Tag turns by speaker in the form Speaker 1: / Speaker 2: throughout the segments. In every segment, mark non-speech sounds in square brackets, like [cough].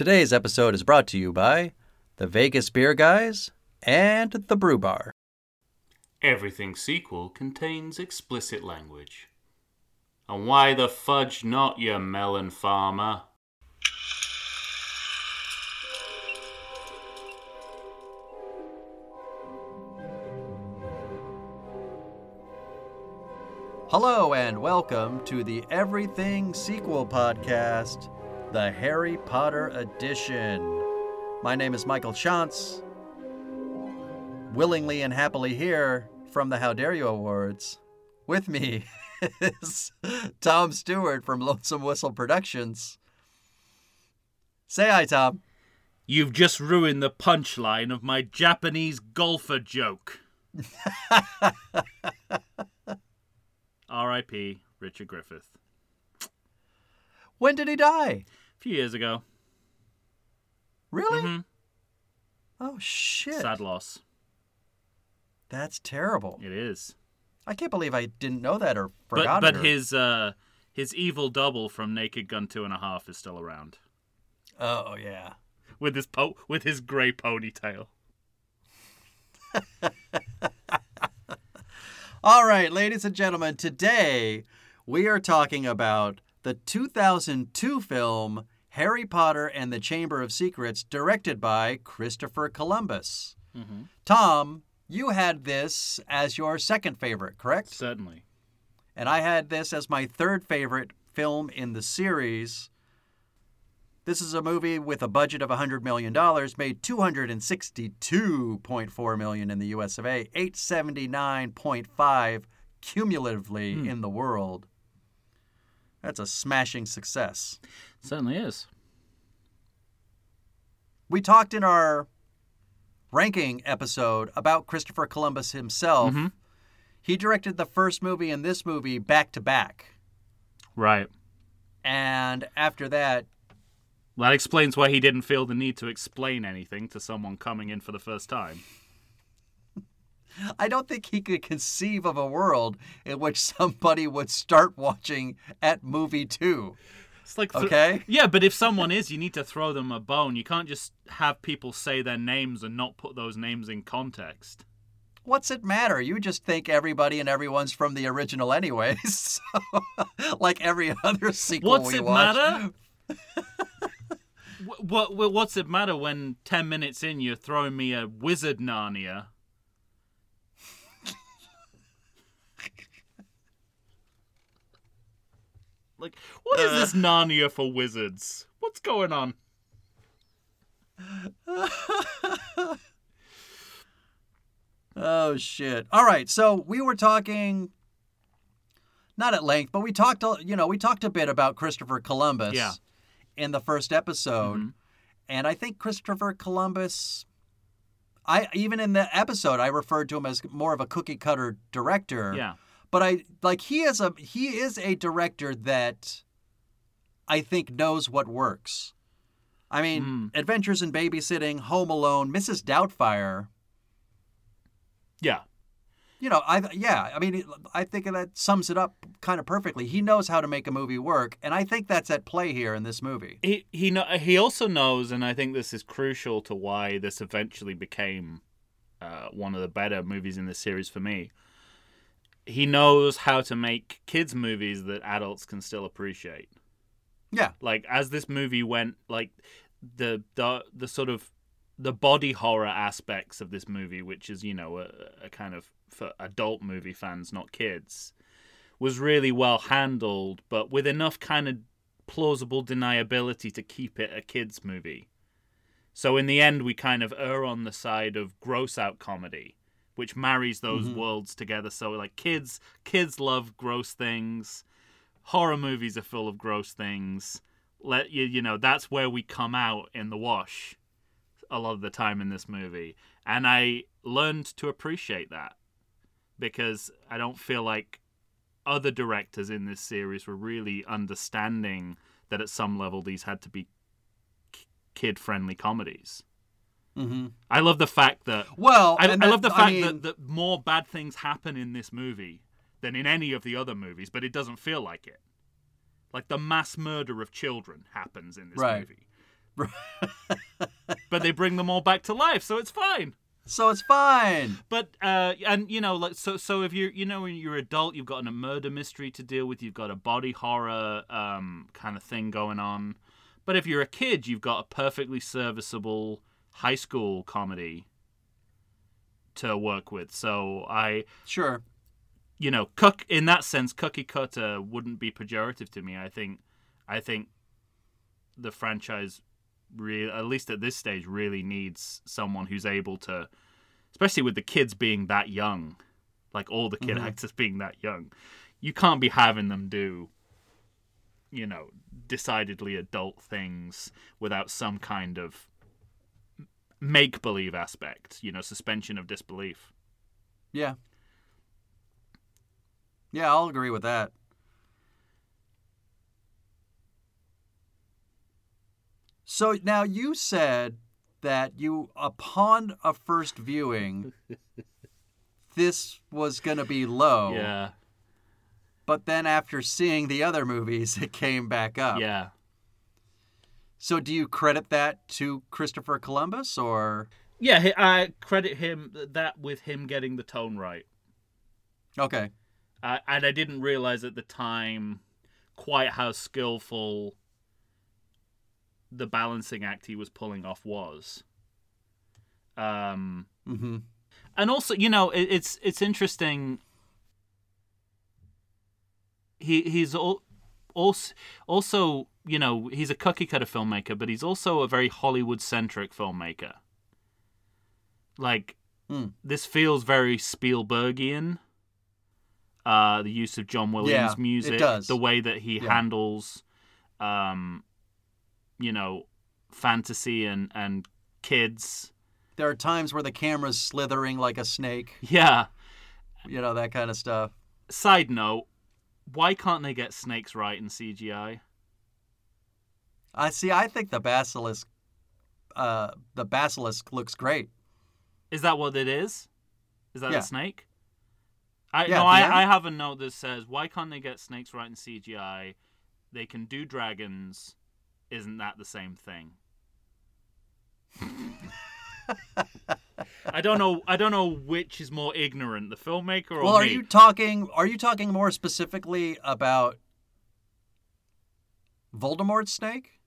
Speaker 1: Today's episode is brought to you by the Vegas Beer Guys and the Brew Bar.
Speaker 2: Everything sequel contains explicit language. And why the fudge not, you melon farmer?
Speaker 1: Hello and welcome to the Everything Sequel Podcast, the Harry Potter edition. My name is Michael Chance, willingly and happily here from the How Dare You Awards. With me [laughs] is Tom Stewart from Lonesome Whistle Productions. Say hi, Tom.
Speaker 2: You've just ruined the punchline of my Japanese golfer joke. [laughs] R.I.P. Richard Griffith.
Speaker 1: When did he die?
Speaker 2: A few years ago.
Speaker 1: Really?
Speaker 2: Mm-hmm.
Speaker 1: Oh, shit.
Speaker 2: Sad loss.
Speaker 1: That's terrible.
Speaker 2: It is.
Speaker 1: I can't believe I didn't know that or
Speaker 2: But
Speaker 1: forgot
Speaker 2: but
Speaker 1: it. or-
Speaker 2: his uh his evil double from Naked Gun Two and a Half is still around
Speaker 1: Oh, yeah.
Speaker 2: with his po- with his grey ponytail. [laughs]
Speaker 1: All right, ladies and gentlemen, today we are talking about the 2002 film Harry Potter and the Chamber of Secrets, directed by Christopher Columbus.
Speaker 2: Mm-hmm.
Speaker 1: Tom, you had this as your second favorite, correct?
Speaker 2: Certainly.
Speaker 1: And I had this as my third favorite film in the series. This is a movie with a budget of $100 million, made 262.4 million in the US of A, 879.5 cumulatively
Speaker 2: Hmm.
Speaker 1: in the world. That's a smashing success.
Speaker 2: It Certainly is.
Speaker 1: We talked in our ranking episode about Christopher Columbus himself.
Speaker 2: Mhm.
Speaker 1: He directed the first movie and this movie back to back.
Speaker 2: Right.
Speaker 1: And after that,
Speaker 2: That explains why he didn't feel the need to explain anything to someone coming in for the first time.
Speaker 1: I don't think he could conceive of a world in which somebody would start watching at movie two.
Speaker 2: It's like th-
Speaker 1: Okay?
Speaker 2: Yeah, but if someone is, you need to throw them a bone. You can't just have people say their names and not put those names in context.
Speaker 1: What's it matter? You just think everybody and everyone's from the original anyways. [laughs] So, like every other sequel
Speaker 2: What's it
Speaker 1: watch.
Speaker 2: matter? [laughs] What, what what's it matter when ten minutes in you're throwing me a wizard Narnia? Like, what is this Narnia for wizards? What's going on?
Speaker 1: Oh shit! All right, so we were talking, not at length, but we talked. a- You know, we talked a bit about Christopher Columbus.
Speaker 2: Yeah.
Speaker 1: In the first episode,
Speaker 2: Mhm.
Speaker 1: and I think Christopher Columbus. I even in the episode I referred to him as more of a cookie cutter director.
Speaker 2: Yeah,
Speaker 1: But I like he is a he is a director that I think knows what works. I mean,
Speaker 2: Mm.
Speaker 1: Adventures in Babysitting, Home Alone, Mrs. Doubtfire.
Speaker 2: yeah,
Speaker 1: You know, I yeah, I mean, I think that sums it up kind of perfectly. He knows how to make a movie work, and I think that's at play here in this movie.
Speaker 2: he he know, he also knows, and I think this is crucial to why this eventually became uh, one of the better movies in the series for me. He knows how to make kids movies that adults can still appreciate.
Speaker 1: Yeah,
Speaker 2: Like as this movie went, like the the the sort of the body horror aspects of this movie, which is you know a, a kind of for adult movie fans, not kids, was really well handled, but with enough kind of plausible deniability to keep it a kids movie. So in the end, we kind of err on the side of gross out comedy, which marries those
Speaker 1: Mhm.
Speaker 2: worlds together. So like kids, kids love gross things. Horror movies are full of gross things. Let you, you know, that's where we come out in the wash a lot of the time in this movie, and I learned to appreciate that because I don't feel like other directors in this series were really understanding that at some level these had to be kid friendly comedies.
Speaker 1: Hmm
Speaker 2: I love the fact that
Speaker 1: Well,
Speaker 2: I, I love the
Speaker 1: I
Speaker 2: fact
Speaker 1: mean-
Speaker 2: that, that more bad things happen in this movie than in any of the other movies, but it doesn't feel like it. Like the mass murder of children happens in this
Speaker 1: Right.
Speaker 2: movie. [laughs] but they bring them all back to life, so it's fine.
Speaker 1: So it's fine.
Speaker 2: But uh, and you know, like so, so if you're, you know, when you're adult, you've got a murder mystery to deal with. You've got a body horror um, kind of thing going on. But if you're a kid, you've got a perfectly serviceable high school comedy to work with. So I,
Speaker 1: Sure.
Speaker 2: you know, cook in that sense, Cookie Cutter wouldn't be pejorative to me. I think, I think the franchise, really, at least at this stage, really needs someone who's able to, especially with the kids being that young, like all the kid
Speaker 1: Mhm.
Speaker 2: actors being that young, you can't be having them do, you know, decidedly adult things without some kind of make believe aspect, you know, suspension of disbelief.
Speaker 1: Yeah. Yeah, I'll agree with that. So now you said that you, upon a first viewing, [laughs] this was going to be low.
Speaker 2: Yeah.
Speaker 1: But then after seeing the other movies, it came back up.
Speaker 2: Yeah.
Speaker 1: So do you credit that to Christopher Columbus or?
Speaker 2: Yeah, I credit him that with him getting the tone right.
Speaker 1: Okay.
Speaker 2: Uh, and I didn't realize at the time quite how skillful the balancing act he was pulling off was. Um,
Speaker 1: Mm-hmm.
Speaker 2: and also, you know, it, it's it's interesting. He he's al- also also you know he's a cookie cutter filmmaker, but he's also a very Hollywood centric filmmaker. Like
Speaker 1: Hmm.
Speaker 2: this feels very Spielbergian. Uh, the use of John Williams
Speaker 1: Yeah, it
Speaker 2: music,
Speaker 1: does.
Speaker 2: the way that he
Speaker 1: Yeah.
Speaker 2: handles, um, you know, fantasy and and kids.
Speaker 1: There are times where the camera's slithering like a snake,
Speaker 2: Yeah.
Speaker 1: you know, that kind of stuff.
Speaker 2: Side note, why can't they get snakes right in CGI?
Speaker 1: I see. I think the basilisk, uh, the basilisk looks great.
Speaker 2: Is that what it is? Is that
Speaker 1: Yeah.
Speaker 2: a snake? I
Speaker 1: Yeah,
Speaker 2: no,
Speaker 1: at the end.
Speaker 2: I, I have a note that says why can't they get snakes right in CGI? They can do dragons. Isn't that the same thing? [laughs] [laughs] I don't know. I don't know which is more ignorant, the filmmaker or
Speaker 1: well, are
Speaker 2: me.
Speaker 1: you talking? Are you talking more specifically about Voldemort's snake?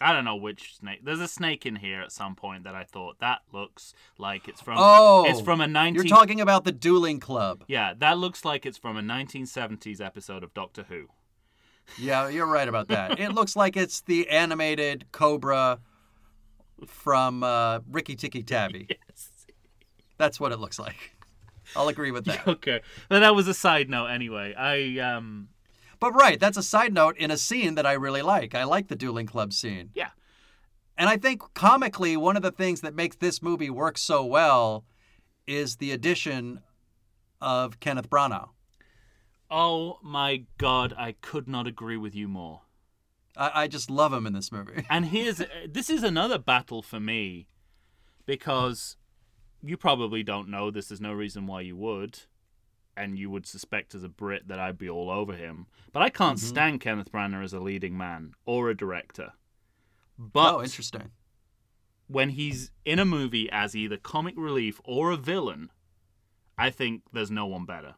Speaker 2: I don't know which snake. There's a snake in here at some point that I thought that looks like it's from.
Speaker 1: Oh,
Speaker 2: it's from a 19.
Speaker 1: You're talking about the dueling club.
Speaker 2: Yeah, that looks like it's from a 1970s episode of Doctor Who.
Speaker 1: Yeah, you're right about that. [laughs] it looks like it's the animated Cobra from uh, Rikki Tikki Tavi. [laughs]
Speaker 2: Yes.
Speaker 1: That's what it looks like. I'll agree with that. [laughs]
Speaker 2: Okay, but that was a side note anyway. I um
Speaker 1: But right, that's a side note in a scene that I really like. I like the dueling club scene.
Speaker 2: yeah
Speaker 1: And I think comically, one of the things that makes this movie work so well is the addition of Kenneth Branagh.
Speaker 2: Oh my god, I could not agree with you more.
Speaker 1: I, I just love him in this movie.
Speaker 2: And here's this is another battle for me because you probably don't know this. There's no reason why you would, and you would suspect as a Brit that I'd be all over him. But I can't
Speaker 1: Mhm.
Speaker 2: stand Kenneth Branagh as a leading man or a director. But
Speaker 1: oh, interesting.
Speaker 2: when he's in a movie as either comic relief or a villain, I think there's no one better.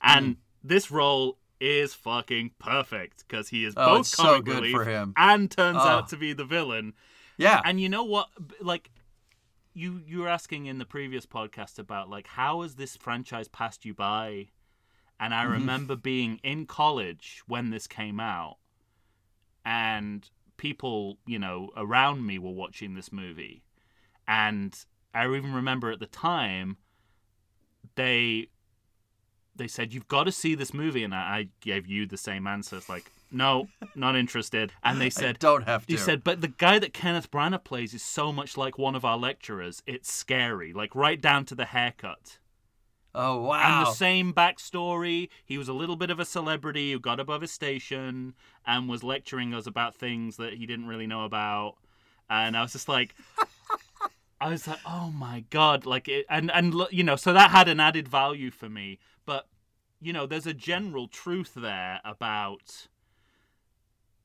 Speaker 2: And this role is fucking perfect because he is
Speaker 1: Oh,
Speaker 2: both
Speaker 1: so
Speaker 2: comic
Speaker 1: good
Speaker 2: relief
Speaker 1: for him.
Speaker 2: and turns
Speaker 1: Oh.
Speaker 2: out to be the villain.
Speaker 1: Yeah.
Speaker 2: And you know what? Like, you you were asking in the previous podcast about like how has this franchise passed you by? And I
Speaker 1: Mhm.
Speaker 2: remember being in college when this came out, and people you know around me were watching this movie, and I even remember at the time they they said you've got to see this movie, and I, I gave you the same answer. It's like no, not interested. And they [laughs]
Speaker 1: I
Speaker 2: said
Speaker 1: don't have to.
Speaker 2: You said, but the guy that Kenneth Branagh plays is so much like one of our lecturers. It's scary, like right down to the haircut.
Speaker 1: oh, wow!
Speaker 2: And the same backstory. He was a little bit of a celebrity who got above his station and was lecturing us about things that he didn't really know about. And I was just like, [laughs] I was like, oh my god, like it, and and you know, so that had an added value for me. You know, there's a general truth there about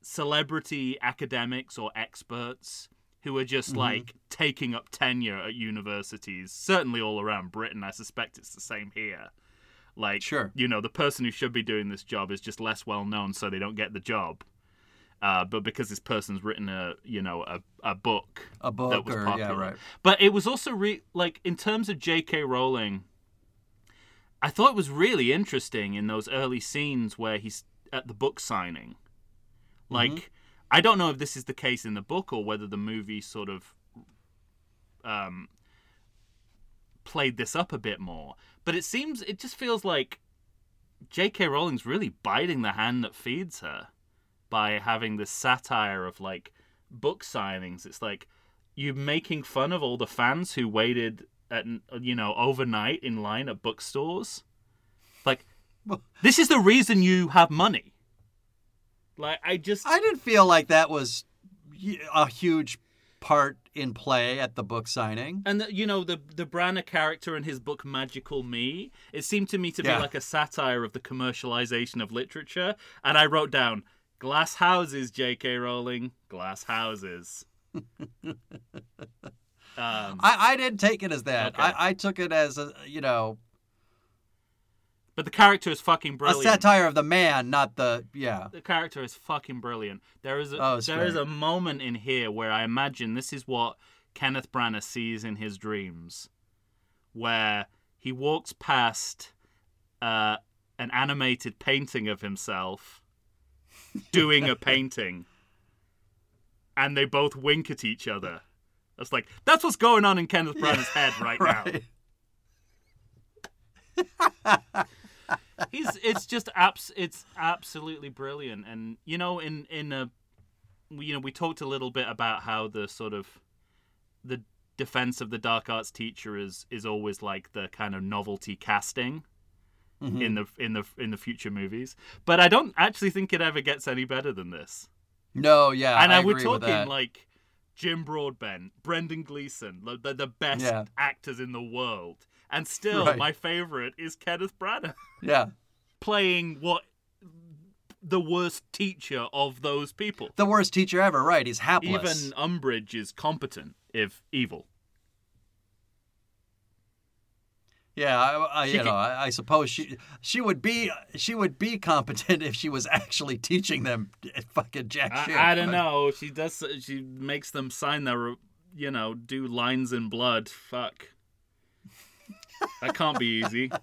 Speaker 2: celebrity academics or experts who are just
Speaker 1: Mhm.
Speaker 2: like taking up tenure at universities, certainly all around Britain. I suspect it's the same here. Like,
Speaker 1: Sure.
Speaker 2: you know, the person who should be doing this job is just less well known, so they don't get the job. Uh, but because this person's written a, you know, a, a book
Speaker 1: A book
Speaker 2: that was
Speaker 1: or
Speaker 2: popular.
Speaker 1: yeah, right.
Speaker 2: But it was also re- like in terms of J.K. Rowling, I thought it was really interesting in those early scenes where he's at the book signing. Like,
Speaker 1: Mm-hmm.
Speaker 2: I don't know if this is the case in the book or whether the movie sort of um, played this up a bit more. But it seems, it just feels like J.K. Rowling's really biting the hand that feeds her by having this satire of like book signings. It's like you making fun of all the fans who waited at you know overnight in line at bookstores. Like [laughs] this is the reason you have money. Like I just
Speaker 1: I didn't feel like that was a huge part in play at the book signing.
Speaker 2: and the, you know the the Branagh character in his book Magical Me, it seemed to me to
Speaker 1: Yeah.
Speaker 2: be like a satire of the commercialization of literature. And I wrote down glass houses, J.K. Rowling, glass houses. [laughs] um,
Speaker 1: I, I didn't take it as that.
Speaker 2: Okay.
Speaker 1: I, I took it as a you know
Speaker 2: but the character is fucking brilliant.
Speaker 1: a satire of the man, not the yeah.
Speaker 2: the character is fucking brilliant. There is a,
Speaker 1: Oh,
Speaker 2: there is
Speaker 1: great.
Speaker 2: a moment in here where I imagine this is what Kenneth Branagh sees in his dreams, where he walks past uh, an animated painting of himself doing a [laughs] painting, and they both wink at each other. It's like that's what's going on in Kenneth Branagh's head right, now. [laughs] He's it's just abs it's absolutely brilliant. And you know in in a you know we talked a little bit about how the sort of the defense of the dark arts teacher is is always like the kind of novelty casting
Speaker 1: Mhm.
Speaker 2: in the in the in the future movies. But i don't actually think it ever gets any better than this.
Speaker 1: No, yeah,
Speaker 2: and
Speaker 1: I
Speaker 2: I, we're talking like Jim Broadbent, Brendan Gleeson, the, the, best
Speaker 1: Yeah.
Speaker 2: actors in the world. And still,
Speaker 1: Right.
Speaker 2: my favorite is Kenneth Branagh
Speaker 1: yeah,
Speaker 2: playing what the worst teacher of those people.
Speaker 1: the worst teacher ever. Right? He's hapless.
Speaker 2: Even Umbridge is competent, if evil.
Speaker 1: Yeah, I, I, you
Speaker 2: can-
Speaker 1: know, I, I suppose she she would be she would be competent [laughs] if she was actually teaching them fucking jack shit.
Speaker 2: I, I don't know. She does. She makes them sign their, you know, do lines in blood. Fuck. That can't be easy. [laughs]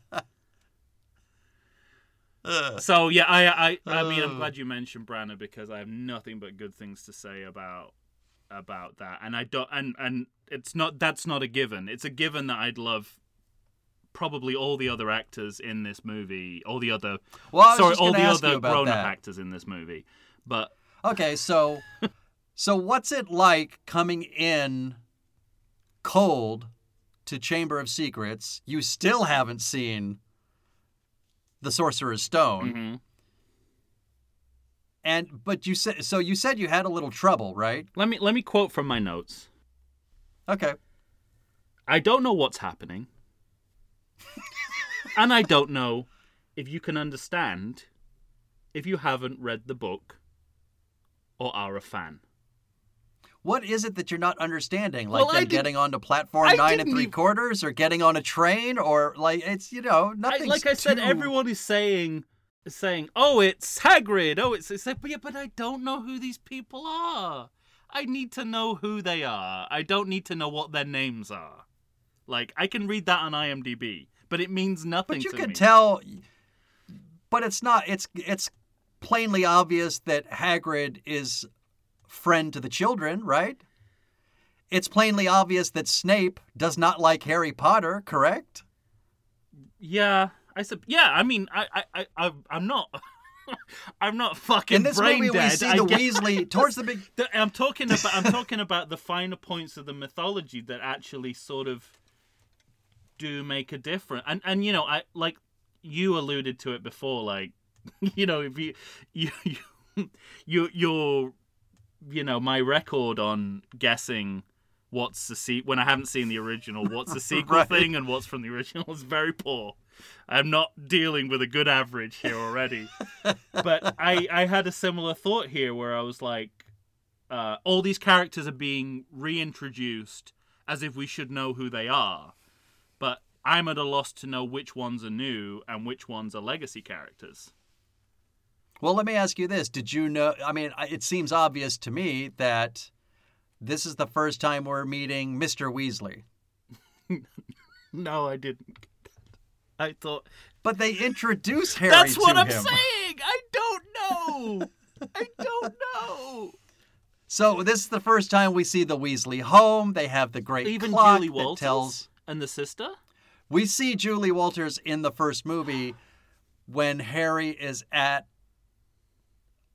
Speaker 2: So yeah, I I I mean, I'm glad you mentioned Branagh because I have nothing but good things to say about about that, and I don't and and it's not that's not a given. It's a given that I'd love probably all the other actors in this movie, all the other
Speaker 1: Well,
Speaker 2: sorry, all the other grown up actors in this movie, but
Speaker 1: Okay, so [laughs] so what's it like coming in cold to Chamber of Secrets? You still haven't seen the Sorcerer's Stone.
Speaker 2: mhm.
Speaker 1: And but you said so you said you had a little trouble, right?
Speaker 2: let me let me quote from my notes.
Speaker 1: Okay.
Speaker 2: I don't know what's happening. And I don't know if you can understand if you haven't read the book or are a fan.
Speaker 1: What is it that you're not understanding? Like
Speaker 2: Well,
Speaker 1: them getting onto platform
Speaker 2: I
Speaker 1: nine and three
Speaker 2: even-
Speaker 1: quarters, or getting on a train, or like it's you know nothing.
Speaker 2: like I said, everyone is saying saying, "Oh, it's Hagrid." Oh, it's it's like, but yeah, but I don't know who these people are. I need to know who they are. I don't need to know what their names are. Like I can read that on IMDb, but it means nothing
Speaker 1: But you can
Speaker 2: me.
Speaker 1: tell. But it's not. It's it's plainly obvious that Hagrid is friend to the children, right? It's plainly obvious that Snape does not like Harry Potter, correct?
Speaker 2: Yeah, I said. Yeah, I mean, I, I, I, I- I'm not. [laughs] I'm not fucking
Speaker 1: In this
Speaker 2: brain
Speaker 1: movie,
Speaker 2: dead.
Speaker 1: we see the Weasley [laughs] towards the big.
Speaker 2: I'm talking about I'm talking about the finer points of the mythology that actually sort of do make a difference. And and you know, I like you alluded to it before like [laughs] you know, if you you you you you're you know, my record on guessing what's the se- when I haven't seen the original, what's the [laughs] sequel
Speaker 1: Right.
Speaker 2: thing and what's from the original is very poor. I'm not dealing with a good average here already. but I, I had a similar thought here where I was like, uh, all these characters are being reintroduced as if we should know who they are. But I'm at a loss to know which ones are new and which ones are legacy characters.
Speaker 1: Well, let me ask you this. Did you know? I mean, it seems obvious to me that this is the first time we're meeting Mr. Weasley. [laughs]
Speaker 2: No, I didn't. I thought
Speaker 1: But they introduce [laughs] Harry
Speaker 2: that's what I'm
Speaker 1: him.
Speaker 2: saying. I don't know. I don't know.
Speaker 1: So this is the first time we see the Weasley home. They have the great
Speaker 2: Even
Speaker 1: clock
Speaker 2: Julie
Speaker 1: that tells.
Speaker 2: And the sister.
Speaker 1: We see Julie Walters in the first movie when Harry is at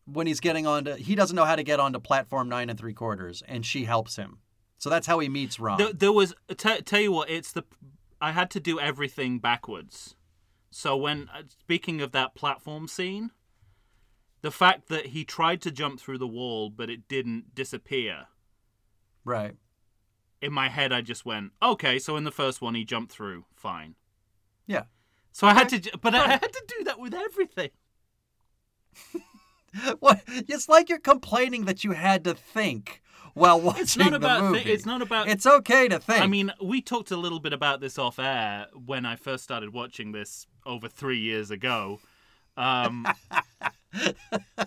Speaker 1: when he's getting onto he doesn't know how to get onto platform nine and three quarters, and she helps him. So that's how he meets Ron.
Speaker 2: There, there was t- tell you what, it's the I had to do everything backwards. So when uh, speaking of that platform scene, the fact that he tried to jump through the wall but it didn't disappear.
Speaker 1: right.
Speaker 2: In my head, I just went, okay. So in the first one, he jumped through, fine.
Speaker 1: Yeah.
Speaker 2: So I had to, but I had to do that with everything. [laughs]
Speaker 1: What? It's like you're complaining that you had to think while watching
Speaker 2: It's not
Speaker 1: the
Speaker 2: about.
Speaker 1: movie.
Speaker 2: Thi- it's not about.
Speaker 1: It's okay to think.
Speaker 2: I mean, we talked a little bit about this off air when I first started watching this over three years ago. Um, [laughs]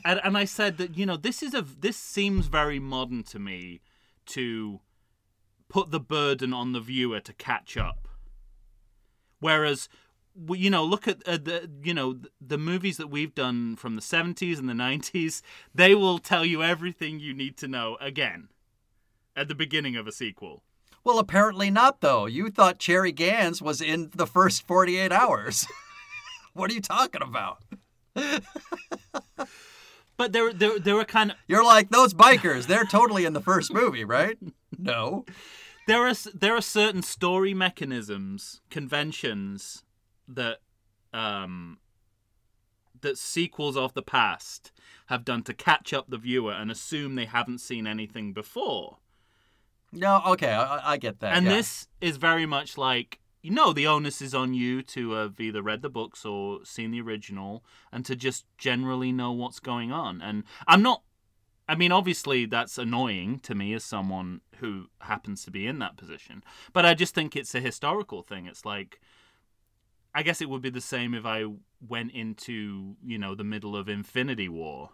Speaker 2: and, and I said that you know this is a this seems very modern to me to put the burden on the viewer to catch up, whereas you know look at uh, the you know the movies that we've done from the 70s and the 90s they will tell you everything you need to know again at the beginning of a sequel
Speaker 1: well, apparently not though. You thought Cherry Ganz was in the first 48 hours. [laughs] what are you talking about? [laughs]
Speaker 2: But there, there, there are kind of
Speaker 1: You're like those bikers. They're totally in the first movie, right? No.
Speaker 2: There are there are certain story mechanisms, conventions that um that sequels of the past have done to catch up the viewer and assume they haven't seen anything before.
Speaker 1: No, okay, I, I get that.
Speaker 2: and
Speaker 1: yeah.
Speaker 2: this is very much like you know the onus is on you to have either read the books or seen the original and to just generally know what's going on and i'm not i mean obviously that's annoying to me as someone who happens to be in that position but i just think it's a historical thing it's like i guess it would be the same if i went into you know the middle of infinity war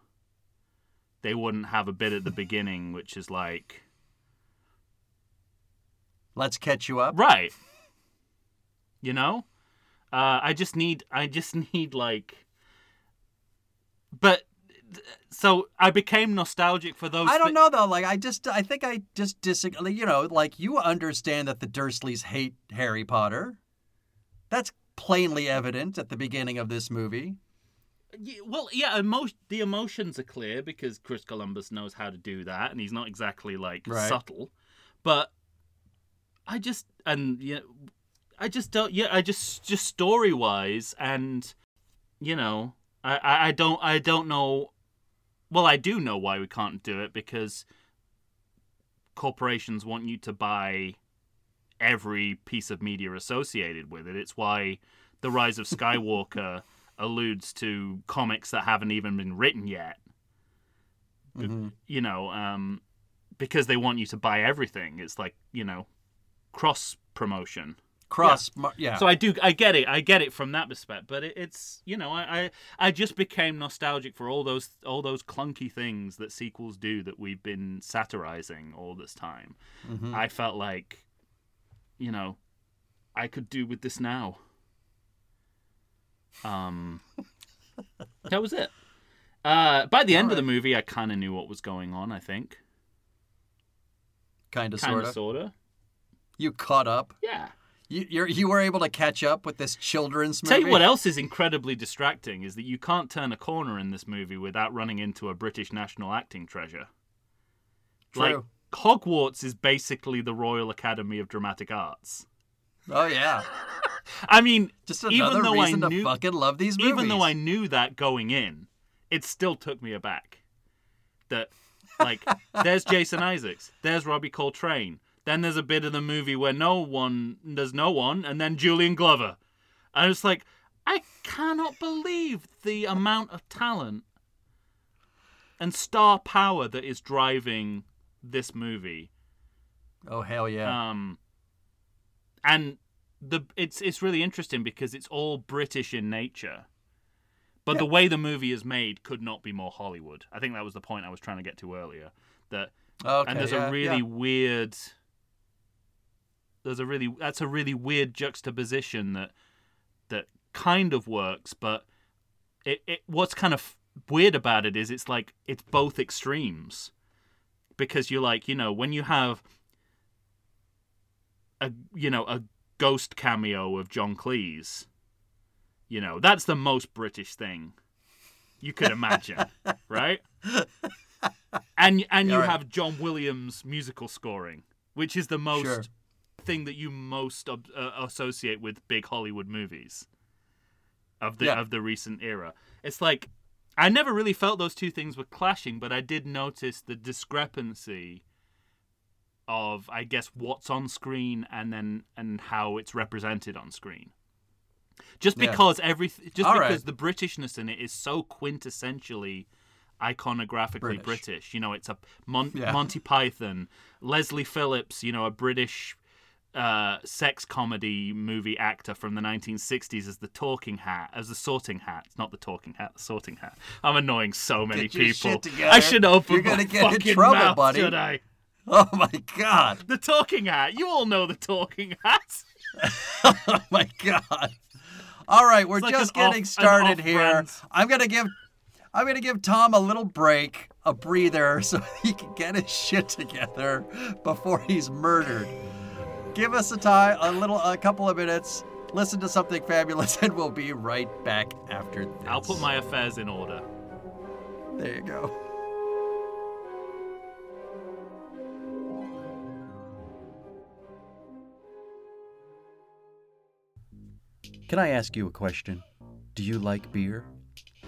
Speaker 2: they wouldn't have a bit at the [laughs] beginning which is like
Speaker 1: Let's catch you up.
Speaker 2: Right. You know? Uh, I just need I just [laughs] need like but so I became nostalgic for those
Speaker 1: I don't
Speaker 2: thi-
Speaker 1: know though. Like, I just, I think I just disagree. You know, like you understand that the Dursleys hate Harry Potter. That's plainly evident at the beginning of this movie.
Speaker 2: Ye- Well, yeah, emo- the emotions are clear because Chris Columbus knows how to do that, and he's not exactly like
Speaker 1: Right.
Speaker 2: subtle. But I just and yeah, I just don't. Yeah, I just just story wise, and you know, I I don't I don't know. Well, I do know why we can't do it because corporations want you to buy every piece of media associated with it. It's why the Rise of Skywalker [laughs] alludes to comics that haven't even been written yet.
Speaker 1: Mhm.
Speaker 2: You know, um, because they want you to buy everything. It's like you know, cross promotion.
Speaker 1: Cross, yeah. yeah.
Speaker 2: So I do, I get it, I get it from that respect. But it, it's you know, I, I I just became nostalgic for all those all those clunky things that sequels do that we've been satirizing all this time.
Speaker 1: Mhm.
Speaker 2: I felt like, you know, I could do with this now. Um, [laughs] that was it. Uh, by the end of the movie, I kind of knew what was going on. I think,
Speaker 1: kind of, sort
Speaker 2: of,
Speaker 1: of.
Speaker 2: sorta.
Speaker 1: You caught up.
Speaker 2: Yeah.
Speaker 1: You, you're, you were able to catch up with this children's movie.
Speaker 2: Tell you what else is incredibly distracting is that you can't turn a corner in this movie without running into a British national acting treasure.
Speaker 1: True. Like.
Speaker 2: Hogwarts is basically the Royal Academy of Dramatic Arts.
Speaker 1: Oh yeah.
Speaker 2: I mean,
Speaker 1: Just
Speaker 2: Even
Speaker 1: another
Speaker 2: though I
Speaker 1: reason to fucking love these movies.
Speaker 2: even though I knew that going in, it still took me aback. That like [laughs] there's Jason Isaacs, there's Robbie Coltrane, then there's a bit of the movie where no one there's no one, and then Julian Glover. And it's like, I cannot believe the amount of talent and star power that is driving this movie.
Speaker 1: Oh hell yeah!
Speaker 2: Um, and the it's it's really interesting because it's all British in nature, but the way the movie is made could not be more Hollywood. I think that was the point I was trying to get to earlier. That
Speaker 1: okay,
Speaker 2: and there's
Speaker 1: yeah,
Speaker 2: a really
Speaker 1: yeah.
Speaker 2: weird. There's a really that's a really weird juxtaposition that that kind of works, but it, it what's kind of weird about it is it's like it's both extremes because you're like you know when you have a you know a ghost cameo of John Cleese you know that's the most British thing you could imagine [laughs] right and and you
Speaker 1: right.
Speaker 2: have John Williams musical scoring which is the most
Speaker 1: Sure.
Speaker 2: Thing that you most ob- uh, associate with big Hollywood movies of the
Speaker 1: Yeah.
Speaker 2: of the recent era. It's like I never really felt those two things were clashing, but I did notice the discrepancy of I guess what's on screen and then and how it's represented on screen. Just
Speaker 1: Yeah.
Speaker 2: because every just
Speaker 1: All
Speaker 2: because
Speaker 1: right.
Speaker 2: the Britishness in it is so quintessentially iconographically
Speaker 1: British.
Speaker 2: British. You know, it's a Mon-
Speaker 1: Yeah.
Speaker 2: Monty Python, Leslie Phillips, you know, a British uh, sex comedy movie actor from the 1960s as the talking hat, as the sorting hat. It's not the talking hat, the sorting hat. I'm annoying so many people.
Speaker 1: shit.
Speaker 2: I should open
Speaker 1: You're gonna
Speaker 2: my
Speaker 1: get in
Speaker 2: fucking
Speaker 1: trouble,
Speaker 2: mouth
Speaker 1: buddy.
Speaker 2: today.
Speaker 1: Oh my god!
Speaker 2: The talking hat. You all know the talking hat. [laughs]
Speaker 1: Oh my god! All right, we're
Speaker 2: like
Speaker 1: just
Speaker 2: an off-
Speaker 1: getting started here. I'm gonna give, I'm gonna give Tom a little break, a breather, [laughs] so he can get his shit together before he's murdered. Give us a time, a little, a couple of minutes. Listen to something fabulous, [laughs] and we'll be right back after this.
Speaker 2: I'll put my affairs in order.
Speaker 1: There you go. Can I ask you a question? Do you like beer?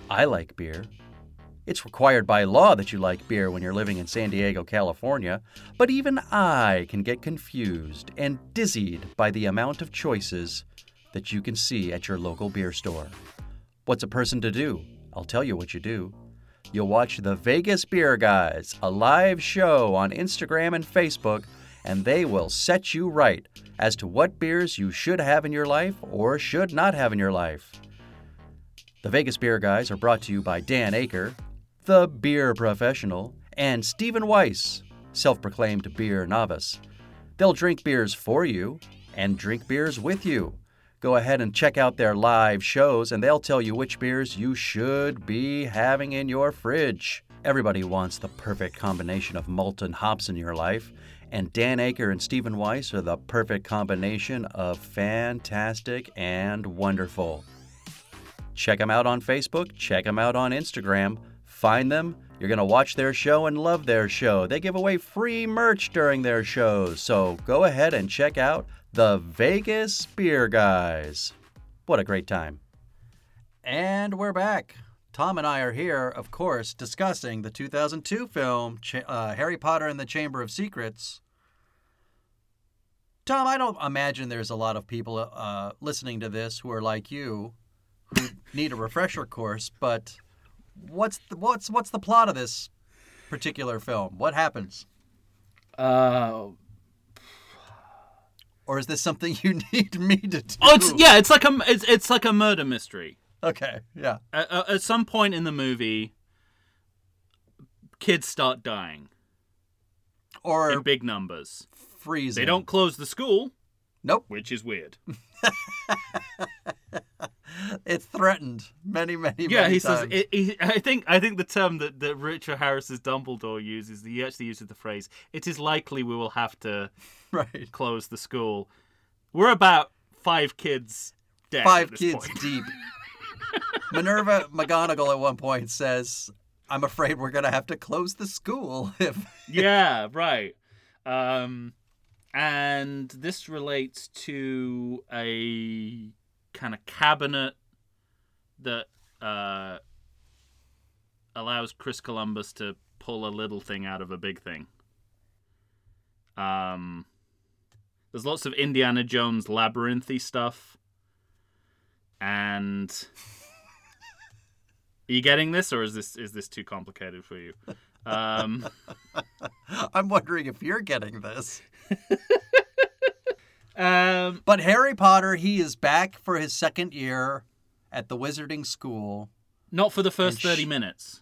Speaker 1: I like beer. It's required by law that you like beer when you're living in San Diego, California, but even I can get confused and dizzied by the amount of choices that you can see at your local beer store. What's a person to do? I'll tell you what you do. You'll watch the Vegas Beer Guys, a live show on Instagram and Facebook, and they will set you right as to what beers you should have in your life or should not have in your life. The Vegas Beer Guys are brought to you by Dan Aker, the beer professional, and Stephen Weiss, self proclaimed beer novice. They'll drink beers for you and drink beers with you. Go ahead and check out their live shows, and they'll tell you which beers you should be having in your fridge. Everybody wants the perfect combination of malt and hops in your life, and Dan Aker and Stephen Weiss are the perfect combination of fantastic and wonderful. Check them out on Facebook, check them out on Instagram. Find them. You're going to watch their show and love their show. They give away free merch during their shows. So go ahead and check out the Vegas Beer Guys. What a great time. And we're back. Tom and I are here, of course, discussing the 2002 film uh, Harry Potter and the Chamber of Secrets. Tom, I don't imagine there's a lot of people uh, listening to this who are like you, who need a refresher course. But what's the, what's what's the plot of this particular film? What happens?
Speaker 2: Uh,
Speaker 1: Or is this something you [laughs] need me to do?
Speaker 2: oh, it's yeah, it's like a it's, it's like a murder mystery.
Speaker 1: Okay. Yeah.
Speaker 2: At, at at some point in the movie, kids start dying
Speaker 1: Or
Speaker 2: in big numbers.
Speaker 1: freezing.
Speaker 2: They don't close the school,
Speaker 1: Nope.
Speaker 2: which is weird. [laughs] [laughs]
Speaker 1: It's threatened many, many,
Speaker 2: Yeah,
Speaker 1: many
Speaker 2: he says. It, he, I think. I think the term that, that Richard Harris's Dumbledore uses. He actually uses the phrase. It is likely we will have to [laughs]
Speaker 1: right.
Speaker 2: close the school. We're about five kids dead.
Speaker 1: Five kids
Speaker 2: point.
Speaker 1: deep. [laughs] Minerva McGonagall at one point says, "I'm afraid we're gonna have to close the school if."
Speaker 2: yeah, right. Um, and this relates to a kind of cabinet that uh, allows Chris Columbus to pull a little thing out of a big thing. Um, there's lots of Indiana Jones labyrinthy stuff. and are you getting this, or is this is this too complicated for you? Um, [laughs]
Speaker 1: I'm wondering if you're getting this. [laughs]
Speaker 2: um,
Speaker 1: But Harry Potter, he is back for his second year at the Wizarding School.
Speaker 2: not for the first
Speaker 1: sh-
Speaker 2: thirty minutes.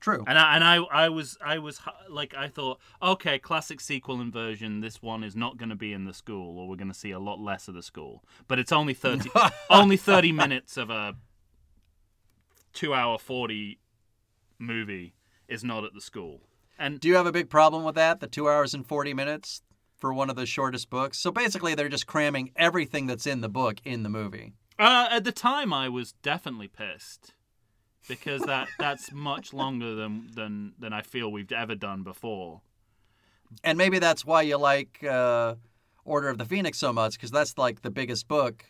Speaker 1: True.
Speaker 2: And I, and I, I was, I was like, I thought, okay, classic sequel inversion. This one is not going to be in the school, or we're going to see a lot less of the school. But it's only thirty, [laughs] only thirty minutes of a two-hour forty movie is not at the school. And
Speaker 1: Do you have a big problem with that? The two hours and 40 minutes for one of the shortest books? So basically, they're just cramming everything that's in the book in the movie.
Speaker 2: uh, at the time, I was definitely pissed because that [laughs] that's much longer than than than I feel we've ever done before.
Speaker 1: And maybe that's why you like uh, Order of the Phoenix so much, because that's like the biggest book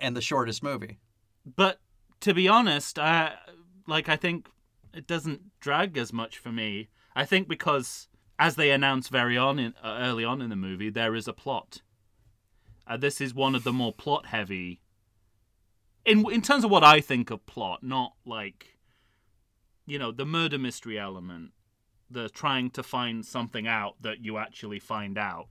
Speaker 1: and the shortest movie.
Speaker 2: but to be honest, I like I think it doesn't drag as much for me. I think because as they announce very on in, uh, early on in the movie, there is a plot. Uh, this is one of the more plot heavy. In in terms of what I think of plot, not like, you know, the murder mystery element, the trying to find something out that you actually find out.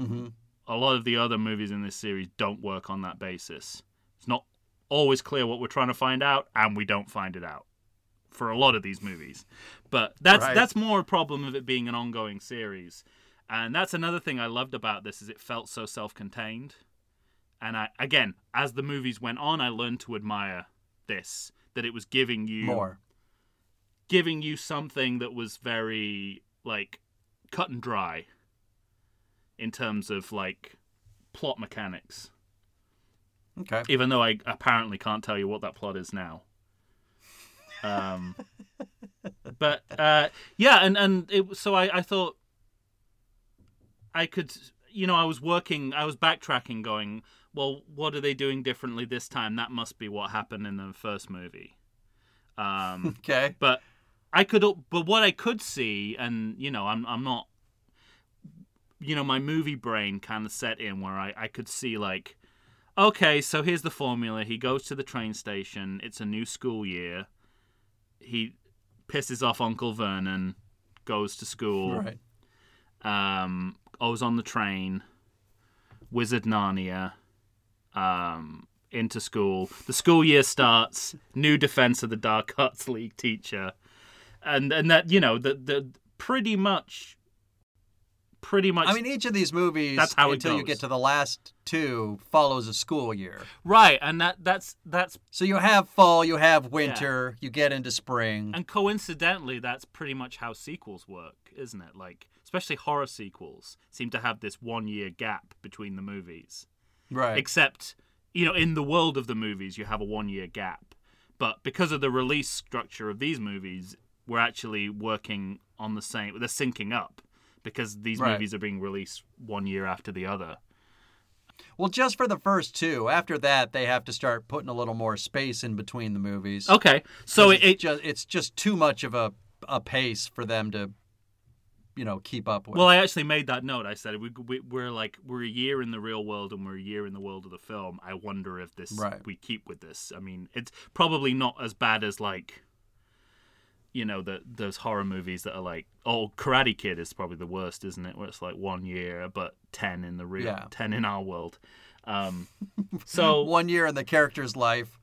Speaker 1: Mm-hmm.
Speaker 2: A lot of the other movies in this series don't work on that basis. It's not always clear what we're trying to find out, and we don't find it out for a lot of these movies. But that's
Speaker 1: Right.
Speaker 2: that's more a problem of it being an ongoing series. And that's another thing I loved about this is it felt so self-contained. And I again, as the movies went on, I learned to admire this that it was giving you
Speaker 1: More.
Speaker 2: giving you something that was very like cut and dry in terms of like plot mechanics
Speaker 1: Okay.
Speaker 2: even though I apparently can't tell you what that plot is now. Um, but uh, yeah, and and it, so I, I thought I could, you know, I was working, I was backtracking, going, well, what are they doing differently this time? That must be what happened in the first movie. Um, [laughs]
Speaker 1: Okay.
Speaker 2: but I could, but what I could see, and you know, I'm I'm not, you know, my movie brain kind of set in where I I could see like, okay, so here's the formula. He goes to the train station. It's a new school year. He pisses off Uncle Vernon, goes to school.
Speaker 1: Right.
Speaker 2: Um, goes on the train. Wizard Narnia. Um, into school. The school year starts. New Defense of the Dark Arts League teacher, and and that you know the the pretty much, pretty much.
Speaker 1: I mean, each of these movies,
Speaker 2: That's how
Speaker 1: until you get to the last two, follows a school year.
Speaker 2: right, and that that's that's
Speaker 1: So you have fall, you have winter, you get into spring.
Speaker 2: and coincidentally, that's pretty much how sequels work, isn't it? Like especially horror sequels seem to have this one year gap between the movies.
Speaker 1: right.
Speaker 2: except you know in the world of the movies you have a one year gap but because of the release structure of these movies we're actually working on the same they're syncing up because these
Speaker 1: Right.
Speaker 2: movies are being released one year after the other
Speaker 1: well, just for the first two. After that, they have to start putting a little more space in between the movies.
Speaker 2: okay so it,
Speaker 1: just it's just too much of a a pace for them to, you know, keep up with.
Speaker 2: well i actually made that note i said we, we, we're like we're a year in the real world and we're a year in the world of the film i wonder if this
Speaker 1: Right.
Speaker 2: we keep with this i mean it's probably not as bad as like you know the those horror movies that are like oh karate kid is probably the worst isn't it where it's like one year but 10 in the real
Speaker 1: Yeah.
Speaker 2: 10 in our world um [laughs] so
Speaker 1: one year in the character's life,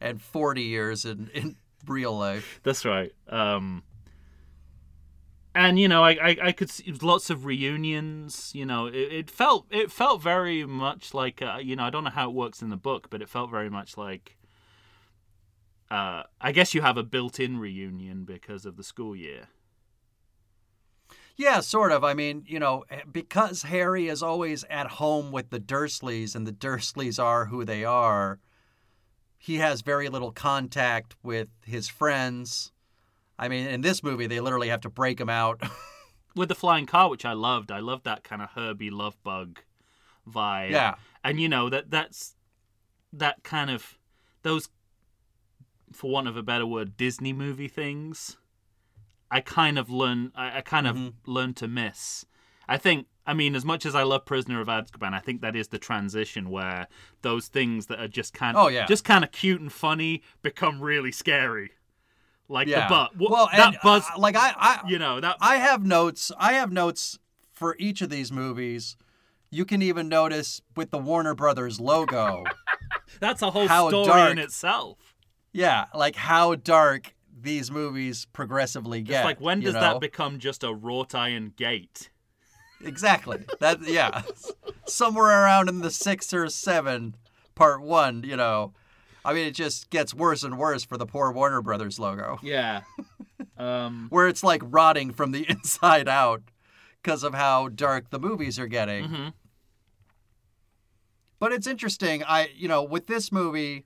Speaker 1: and forty years in in real life.
Speaker 2: That's right. Um, and you know, I, I, I could see lots of reunions. You know, it, it felt it felt very much like uh, you know I don't know how it works in the book, but it felt very much like. Uh, I guess you have a built-in reunion because of the school year.
Speaker 1: Yeah, sort of. I mean, you know, because Harry is always at home with the Dursleys and the Dursleys are who they are, he has very little contact with his friends. I mean, in this movie, they literally have to break him out. [laughs]
Speaker 2: With the flying car, which I loved, I loved that kind of Herbie love bug vibe.
Speaker 1: yeah.
Speaker 2: and you know that that's that kind of those for want of a better word disney movie things i kind of learn i, I kind of
Speaker 1: Mhm.
Speaker 2: learned to miss I think, I mean, as much as I love Prisoner of Azkaban, I think that is the transition where those things that are just kind of,
Speaker 1: Oh, yeah.
Speaker 2: just kind of cute and funny become really scary. Like
Speaker 1: Yeah.
Speaker 2: the butt.
Speaker 1: well,
Speaker 2: that
Speaker 1: and,
Speaker 2: buzz,
Speaker 1: uh, like I, I,
Speaker 2: you know, that
Speaker 1: I have notes. I have notes for each of these movies. You can even notice with the Warner Brothers logo. [laughs]
Speaker 2: that's a whole
Speaker 1: how
Speaker 2: story
Speaker 1: dark-
Speaker 2: in itself.
Speaker 1: Yeah, like how dark these movies progressively get.
Speaker 2: It's like when
Speaker 1: you
Speaker 2: does
Speaker 1: know?
Speaker 2: that become just a wrought iron gate?
Speaker 1: Exactly. That yeah. Somewhere around in the six or seven, part one. You know, I mean, it just gets worse and worse for the poor Warner Brothers logo,
Speaker 2: Yeah. um [laughs]
Speaker 1: where it's like rotting from the [laughs] inside out because of how dark the movies are getting.
Speaker 2: mhm.
Speaker 1: But it's interesting. I you know with this movie,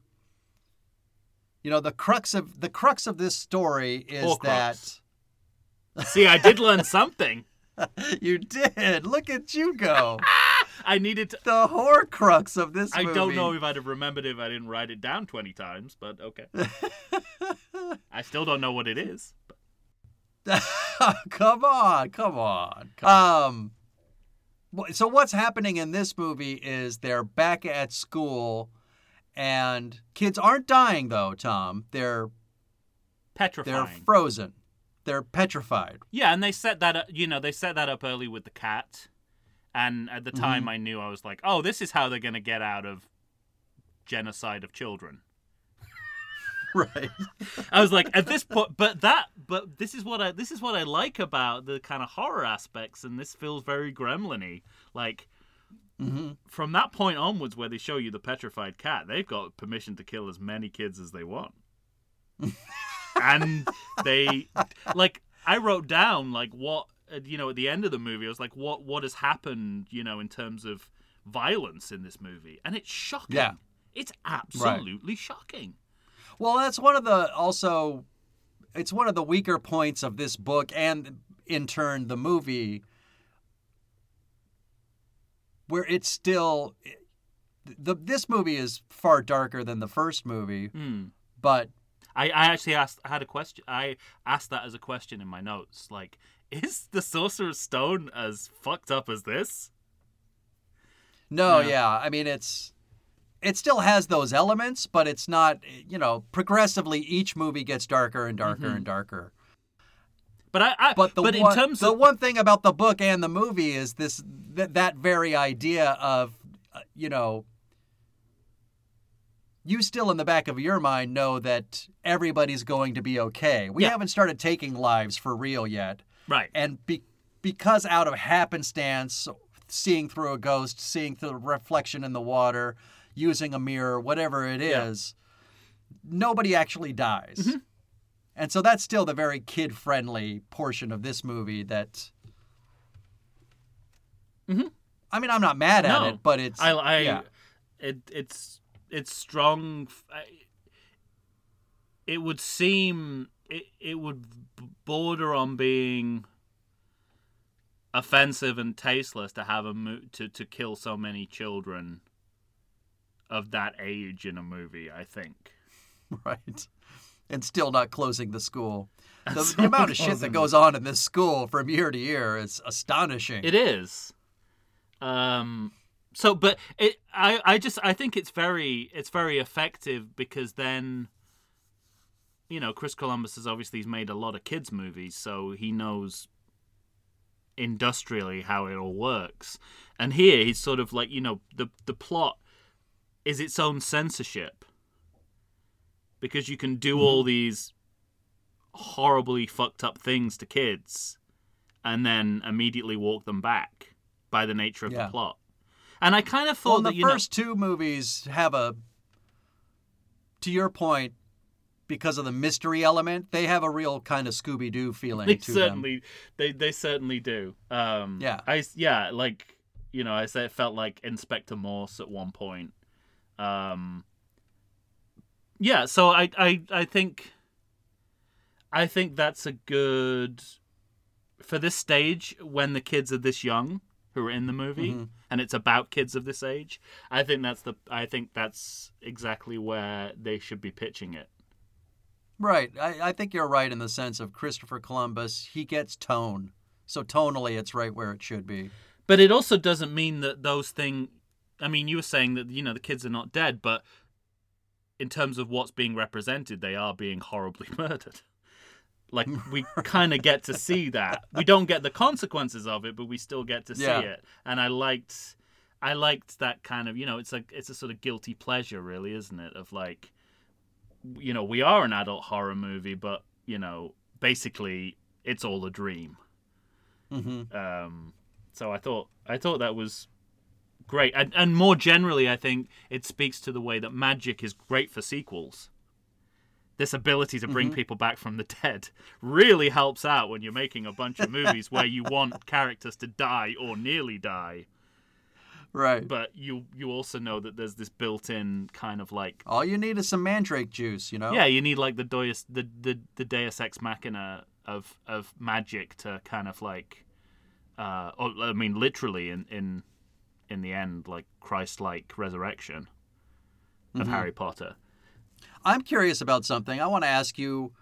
Speaker 1: you know the crux of the crux of this story is
Speaker 2: Horcrux. [laughs] See, I did learn something. [laughs]
Speaker 1: you did. Look at you go. [laughs]
Speaker 2: I needed to
Speaker 1: the horcrux of this
Speaker 2: I
Speaker 1: movie.
Speaker 2: don't know if I'd have remembered if I didn't write it down 20 times, but okay. I still don't know what it is.
Speaker 1: come on, come on. Um wh- so what's happening in this movie is they're back at school and kids aren't dying though, Tom. They're petrified.
Speaker 2: they're
Speaker 1: frozen. They're petrified.
Speaker 2: yeah, and they set that up, you know, they set that up early with the cat. And at the
Speaker 1: Mm-hmm.
Speaker 2: time I knew I was like, "Oh, this is how they're going to get out of genocide of children." [laughs]
Speaker 1: Right. [laughs]
Speaker 2: I was like, at this point, but that, but this is what I, this is what I like about the kind of horror aspects, and this feels very gremlin-y. Like,
Speaker 1: hmm
Speaker 2: from that point onwards, where they show you the petrified cat, they've got permission to kill as many kids as they want. [laughs] and they, like, I wrote down like what uh, you know at the end of the movie. I was like, what what has happened? You know, in terms of violence in this movie, and it's shocking.
Speaker 1: Yeah.
Speaker 2: It's absolutely shocking.
Speaker 1: Well, that's one of the also it's one of the weaker points of this book and in turn the movie where it's still the this movie is far darker than the first movie,
Speaker 2: Hmm.
Speaker 1: but
Speaker 2: I, I actually asked I had a question I asked that as a question in my notes. Like, [laughs] is the Sorcerer's Stone as fucked up as this?
Speaker 1: no,
Speaker 2: Yeah.
Speaker 1: yeah, I mean it's it still has those elements, but it's not, you know, progressively each movie gets darker and darker
Speaker 2: Mhm.
Speaker 1: and darker.
Speaker 2: But I, I
Speaker 1: But the
Speaker 2: but
Speaker 1: one,
Speaker 2: in terms
Speaker 1: the
Speaker 2: of
Speaker 1: one thing about the book and the movie is this that, that very idea of uh, you know you still in the back of your mind know that everybody's going to be okay. We
Speaker 2: Yeah.
Speaker 1: haven't started taking lives for real yet.
Speaker 2: right,
Speaker 1: And be, because out of happenstance, seeing through a ghost, seeing through the reflection in the water, using a mirror, whatever it is,
Speaker 2: Yeah.
Speaker 1: nobody actually dies.
Speaker 2: Mhm.
Speaker 1: And so that's still the very kid friendly portion of this movie that.
Speaker 2: Mhm.
Speaker 1: I mean, I'm not mad at
Speaker 2: No.
Speaker 1: it, but it's.
Speaker 2: I, I
Speaker 1: yeah.
Speaker 2: it it's it's strong. It would seem it it would border on being offensive and tasteless to have a mo- to to kill so many children of that age in a movie. I think. [laughs]
Speaker 1: Right. And still not closing the school. [laughs] The,
Speaker 2: So
Speaker 1: the amount of shit that goes on in this school from year to year is astonishing.
Speaker 2: It is. Um so but it I I just I think it's very it's very effective because then you know, Chris Columbus has obviously made a lot of kids movies, so he knows industrially how it all works. And here he's sort of like, you know, the the plot is its own censorship. Because you can do all these horribly fucked up things to kids and then immediately walk them back by the nature of
Speaker 1: Yeah.
Speaker 2: the plot. And I kind of thought
Speaker 1: well,
Speaker 2: that
Speaker 1: the first two movies have a, to your point, because of the mystery element, they have a real kind of Scooby Doo feeling
Speaker 2: they
Speaker 1: to
Speaker 2: certainly they they certainly do. Um,
Speaker 1: Yeah.
Speaker 2: I yeah like you know I said it felt like Inspector Morse at one point. Um, yeah, so I I I think I think that's a good for this stage when the kids are this young who are in the movie
Speaker 1: Mhm.
Speaker 2: and it's about kids of this age. I think that's the I think that's exactly where they should be pitching it.
Speaker 1: Right. I, I think you're right in the sense of Christopher Columbus. He gets tone. So tonally, it's right where it should be.
Speaker 2: But it also doesn't mean that those things. I mean, you were saying that you know the kids are not dead, but in terms of what's being represented, they are being horribly [laughs] murdered. Like we kind of get to see that. We don't get the consequences of it, but we still get to see
Speaker 1: Yeah.
Speaker 2: it. And I liked, I liked that kind of you know, it's like it's a sort of guilty pleasure, really, isn't it? Of like, you know, we are an adult horror movie, but you know, basically, it's all a dream.
Speaker 1: hmm
Speaker 2: Um, so I thought I thought that was great, and and more generally, I think it speaks to the way that magic is great for sequels. This ability to bring people back from the dead really helps out when you're making a bunch of movies where you want characters to die or nearly die,
Speaker 1: Right.
Speaker 2: but you you also know that there's this built-in kind of like
Speaker 1: All you need is some mandrake juice, you know?
Speaker 2: yeah, you need like the Deus the, the, the Deus Ex Machina of of magic to kind of like, uh, or, I mean, literally in in in the end, like Christ-like resurrection of
Speaker 1: Mhm.
Speaker 2: Harry Potter.
Speaker 1: I'm curious about something. I want to ask you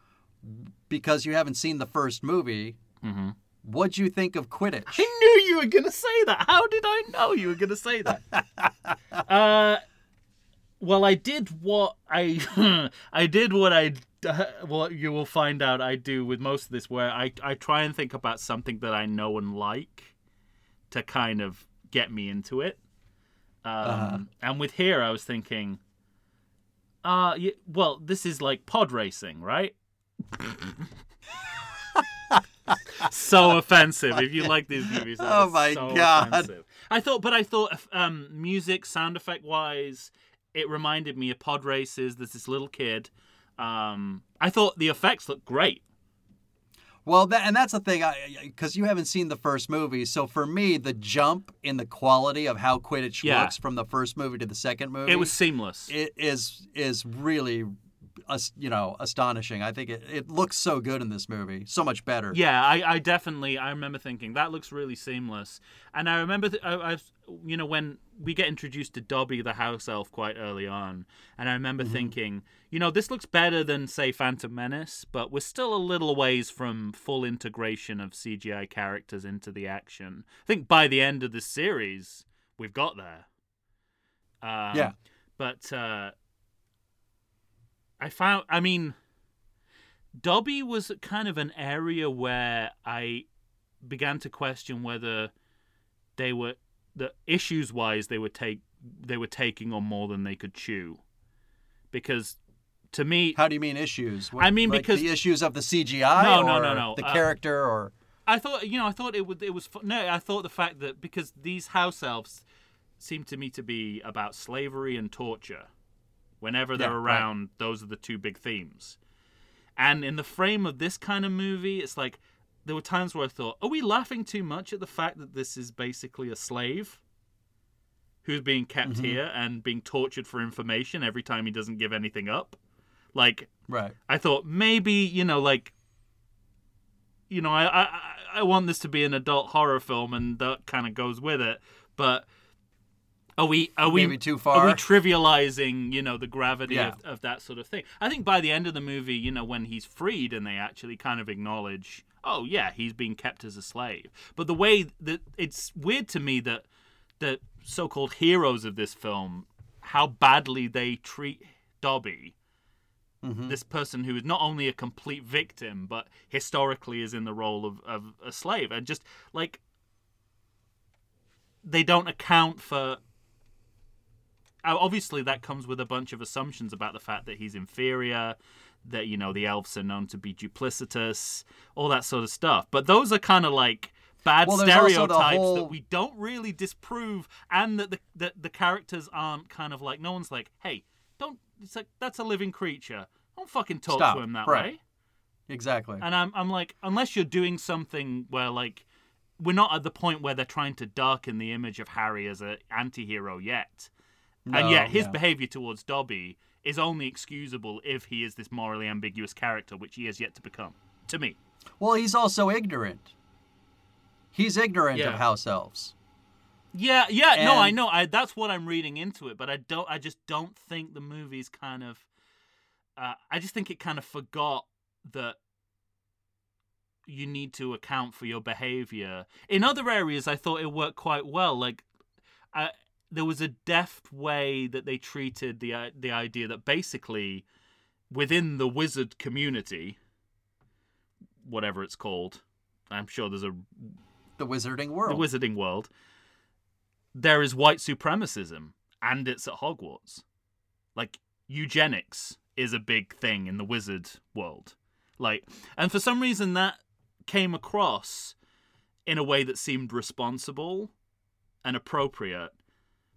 Speaker 1: because you haven't seen the first movie.
Speaker 2: Mm-hmm.
Speaker 1: What do you think of Quidditch?
Speaker 2: I knew you were gonna say that. How did I know you were gonna say that? [laughs] uh, well, I did what I [laughs] I did what I [laughs] what you will find out I do with most of this, where I I try and think about something that I know and like to kind of get me into it. Um,
Speaker 1: Uh-huh.
Speaker 2: And with here, I was thinking, uh, y well, this is like pod racing, right? [laughs] so offensive. If you like these movies,
Speaker 1: Oh my
Speaker 2: so
Speaker 1: God.
Speaker 2: offensive. I thought, but I thought, um, music, sound effect wise, it reminded me of pod races. There's this little kid. Um, I thought the effects looked great.
Speaker 1: Well, that, and that's the thing, because you haven't seen the first movie. So for me, the jump in the quality of how Quidditch
Speaker 2: Yeah.
Speaker 1: looks from the first movie to the second movie,
Speaker 2: It was seamless.
Speaker 1: it is is really, you know, astonishing. I think it, it looks so good in this movie, so much better.
Speaker 2: Yeah, I, I definitely I remember thinking that looks really seamless, and I remember th- I, I you know when we get introduced to Dobby the house elf quite early on, and I remember thinking you know this looks better than say Phantom Menace, but we're still a little ways from full integration of CGI characters into the action. I think by the end of the series we've got there. Um,
Speaker 1: Yeah.
Speaker 2: but uh, I found I mean. Dobby was kind of an area where I began to question whether they were the issues wise they were take they were taking on more than they could chew. Because to me
Speaker 1: How do you mean issues? What-
Speaker 2: I mean,
Speaker 1: like
Speaker 2: because-
Speaker 1: the issues of the CGI.
Speaker 2: No, no,
Speaker 1: or
Speaker 2: no, no,
Speaker 1: The
Speaker 2: uh,
Speaker 1: character, or
Speaker 2: I thought you know I thought it would it was no I thought the fact that because these house elves seem to me to be about slavery and torture. Whenever they're
Speaker 1: Yeah, right.
Speaker 2: around, those are the two big themes. And in the frame of this kind of movie, it's like there were times where I thought, are we laughing too much at the fact that this is basically a slave who's being kept
Speaker 1: Mhm.
Speaker 2: here and being tortured for information every time he doesn't give anything up? Like
Speaker 1: right?
Speaker 2: I thought maybe you know like you know I I I want this to be an adult horror film and that kind of goes with it, but are we are we
Speaker 1: Maybe too
Speaker 2: are
Speaker 1: far.
Speaker 2: we trivializing you know the gravity
Speaker 1: Yeah.
Speaker 2: of, of that sort of thing? I think by the end of the movie, you know when he's freed and they actually kind of acknowledge, oh yeah, he's being kept as a slave. But the way that it's weird to me that the so-called heroes of this film, how badly they treat Dobby
Speaker 1: Mhm.
Speaker 2: this person who is not only a complete victim but historically is in the role of, of a slave and just like they don't account for obviously that comes with a bunch of assumptions about the fact that he's inferior that you know the elves are known to be duplicitous all that sort of stuff but those are kind of like bad
Speaker 1: Well, there's also the
Speaker 2: stereotypes that we don't really disprove and that the that the characters aren't kind of like no one's like hey don't it's like that's a living creature don't fucking talk
Speaker 1: Stop.
Speaker 2: to him that
Speaker 1: Right.
Speaker 2: way
Speaker 1: Exactly.
Speaker 2: and I'm I'm like, unless you're doing something where like we're not at the point where they're trying to darken the image of Harry as an anti-hero yet. and yet his
Speaker 1: yeah.
Speaker 2: behavior towards Dobby is only excusable if he is this morally ambiguous character, which he has yet to become. To me.
Speaker 1: Well, he's also ignorant. He's ignorant of house elves.
Speaker 2: Yeah, yeah, no, I know. I that's what I'm reading into it, but I don't I just don't think the movie's kind of uh, I just think it kind of forgot that you need to account for your behavior. In other areas, I thought it worked quite well. Like, I, there was a deft way that they treated the uh, the idea that basically, within the wizard community, whatever it's called, I'm sure there's a
Speaker 1: The Wizarding world.
Speaker 2: the wizarding world. There is white supremacism, and it's at Hogwarts. Like eugenics is a big thing in the wizard world. Like, and for some reason that came across in a way that seemed responsible and appropriate.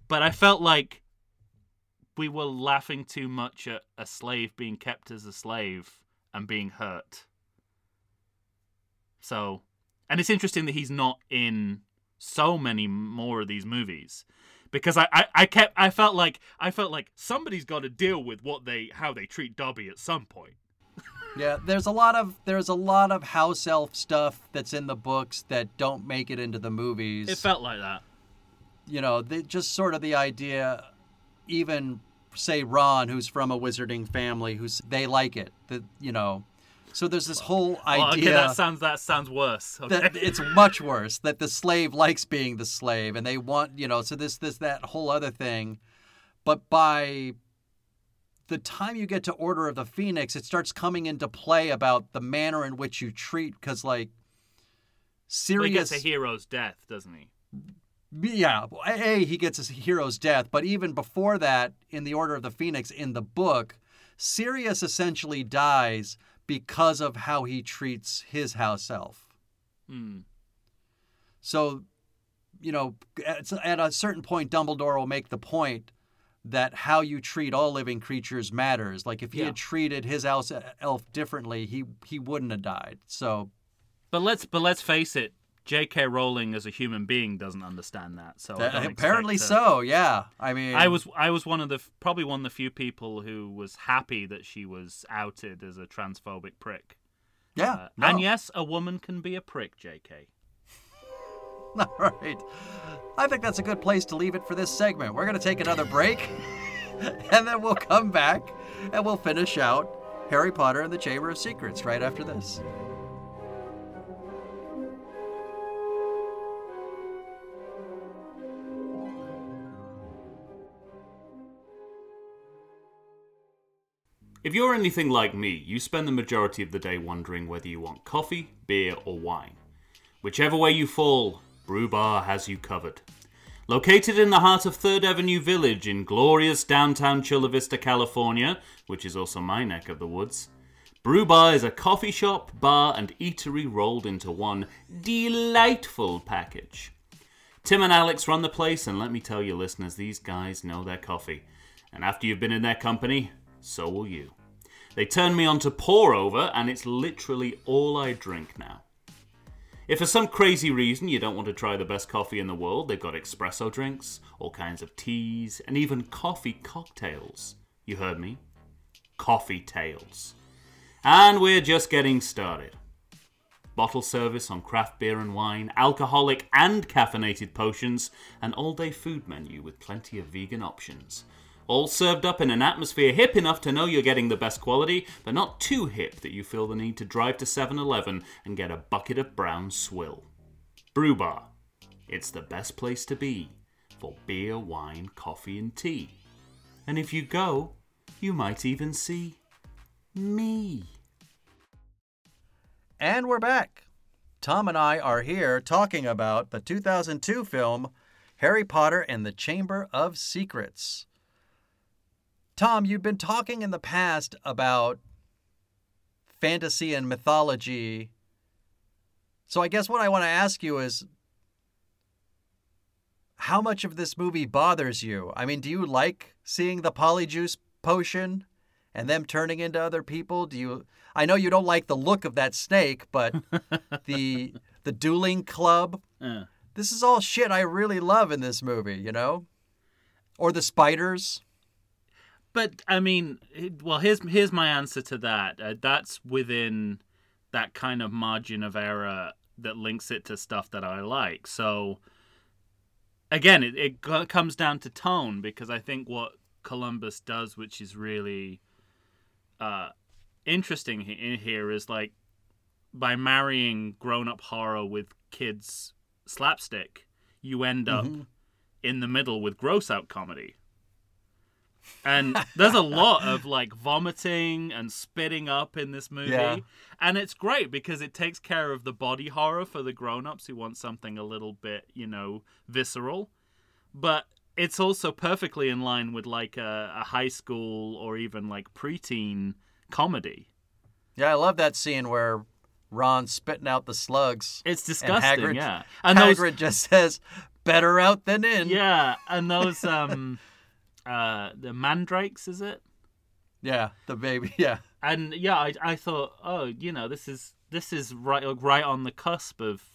Speaker 2: But I felt like we were laughing too much at a slave being kept as a slave and being hurt. So, and it's interesting that he's not in so many more of these movies because I, I, I kept I felt like I felt like somebody's got to deal with what they how they treat Dobby at some point. [laughs]
Speaker 1: Yeah, there's a lot of there's a lot of house elf stuff that's in the books that don't make it into the movies.
Speaker 2: It felt like that.
Speaker 1: You know, just sort of the idea, even say Ron, who's from a wizarding family, who's they like it. That you know, so there's this whole
Speaker 2: Well,
Speaker 1: idea
Speaker 2: okay, that sounds that sounds worse. Okay.
Speaker 1: that it's much worse that the slave likes being the slave, and they want you know, so this this that whole other thing, but by the time you get to Order of the Phoenix, it starts coming into play about the manner in which you treat, because like.
Speaker 2: Well, he gets a hero's death, doesn't he?
Speaker 1: Yeah, a he gets his hero's death, but even before that, in the Order of the Phoenix, in the book, Sirius essentially dies because of how he treats his house elf.
Speaker 2: Hmm.
Speaker 1: So, you know, at, at a certain point, Dumbledore will make the point that how you treat all living creatures matters. Like if he
Speaker 2: Yeah.
Speaker 1: had treated his house elf differently, he he wouldn't have died. So
Speaker 2: But let's but let's face it, J.K. Rowling as a human being doesn't understand that. So
Speaker 1: that- apparently
Speaker 2: her-
Speaker 1: so. Yeah, I mean,
Speaker 2: I was I was one of the probably one of the few people who was happy that she was outed as a transphobic prick.
Speaker 1: yeah,
Speaker 2: Uh,
Speaker 1: no.
Speaker 2: And yes, a woman can be a prick, J.K. [laughs]
Speaker 1: All right. I think that's a good place to leave it for this segment. We're going to take another break, [laughs] and then we'll come back and we'll finish out Harry Potter and the Chamber of Secrets right after this.
Speaker 3: If you're anything like me, you spend the majority of the day wondering whether you want coffee, beer, or wine. Whichever way you fall, Brew Bar has you covered. Located in the heart of 3rd Avenue Village in glorious downtown Chula Vista, California, which is also my neck of the woods, Brew Bar is a coffee shop, bar, and eatery rolled into one delightful package. Tim and Alex run the place, and let me tell you, listeners, these guys know their coffee. And after you've been in their company, so will you. They turned me on to pour over, and it's literally all I drink now. If for some crazy reason you don't want to try the best coffee in the world, they've got espresso drinks, all kinds of teas, and even coffee cocktails. You heard me? Coffee tails. And we're just getting started. Bottle service on craft beer and wine, alcoholic and caffeinated potions, an all day food menu with plenty of vegan options. All served up in an atmosphere hip enough to know you're getting the best quality, but not too hip that you feel the need to drive to 7 Eleven and get a bucket of brown swill. Brew Bar. It's the best place to be for beer, wine, coffee, and tea. And if you go, you might even see me.
Speaker 1: And we're back. Tom and I are here talking about the 2002 film Harry Potter and the Chamber of Secrets. Tom, you've been talking in the past about fantasy and mythology. So I guess what I want to ask you is how much of this movie bothers you? I mean, do you like seeing the polyjuice potion and them turning into other people? Do you I know you don't like the look of that snake, but [laughs] the the dueling club,
Speaker 2: Uh,
Speaker 1: this is all shit I really love in this movie, you know? Or the spiders.
Speaker 2: But I mean, well, here's here's my answer to that. Uh, that's within that kind of margin of error that links it to stuff that I like. So again, it, it comes down to tone because I think what Columbus does, which is really uh, interesting in here, is like by marrying grown-up horror with kids slapstick, you end up
Speaker 1: Mm-hmm.
Speaker 2: in the middle with gross out comedy. And there's a lot of like vomiting and spitting up in this movie.
Speaker 1: Yeah.
Speaker 2: And it's great because it takes care of the body horror for the grown-ups who want something a little bit, you know, visceral. But it's also perfectly in line with like a, a high school or even like preteen comedy.
Speaker 1: Yeah, I love that scene where Ron's spitting out the slugs.
Speaker 2: It's
Speaker 1: and
Speaker 2: disgusting,
Speaker 1: Hagrid,
Speaker 2: yeah. [laughs] And those
Speaker 1: Hagrid just says, "Better out than in."
Speaker 2: Yeah, and those um [laughs] uh the mandrakes is it?
Speaker 1: Yeah, the baby. [laughs] Yeah.
Speaker 2: And yeah, I I thought, oh, you know, this is this is right right on the cusp of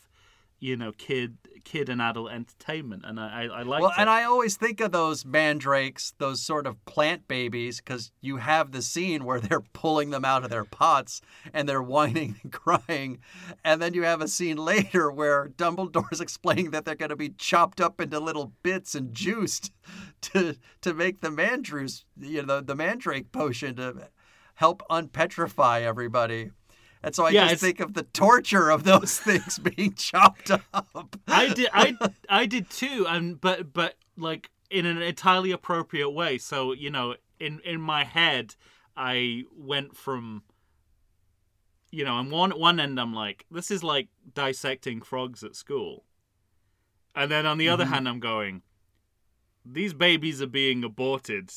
Speaker 2: you know, kid kid and adult entertainment and I I, I like
Speaker 1: Well, and I always think of those mandrakes, those sort of plant babies, because you have the scene where they're [laughs] pulling them out of their pots and they're whining and crying. And then you have a scene later where Dumbledore's [laughs] explaining that they're going to be chopped up into little bits and juiced [laughs] to to make the mandrews, you know, the, the mandrake potion to help unpetrify everybody. And so I
Speaker 2: Yeah,
Speaker 1: just think of the torture of those [laughs] things being chopped up.
Speaker 2: I did I [laughs] I did too and but but like in an entirely appropriate way. So, you know, in in my head I went from you know, on one one end I'm like, this is like dissecting frogs at school. And then on the other mm-hmm. hand I'm going, these babies are being aborted.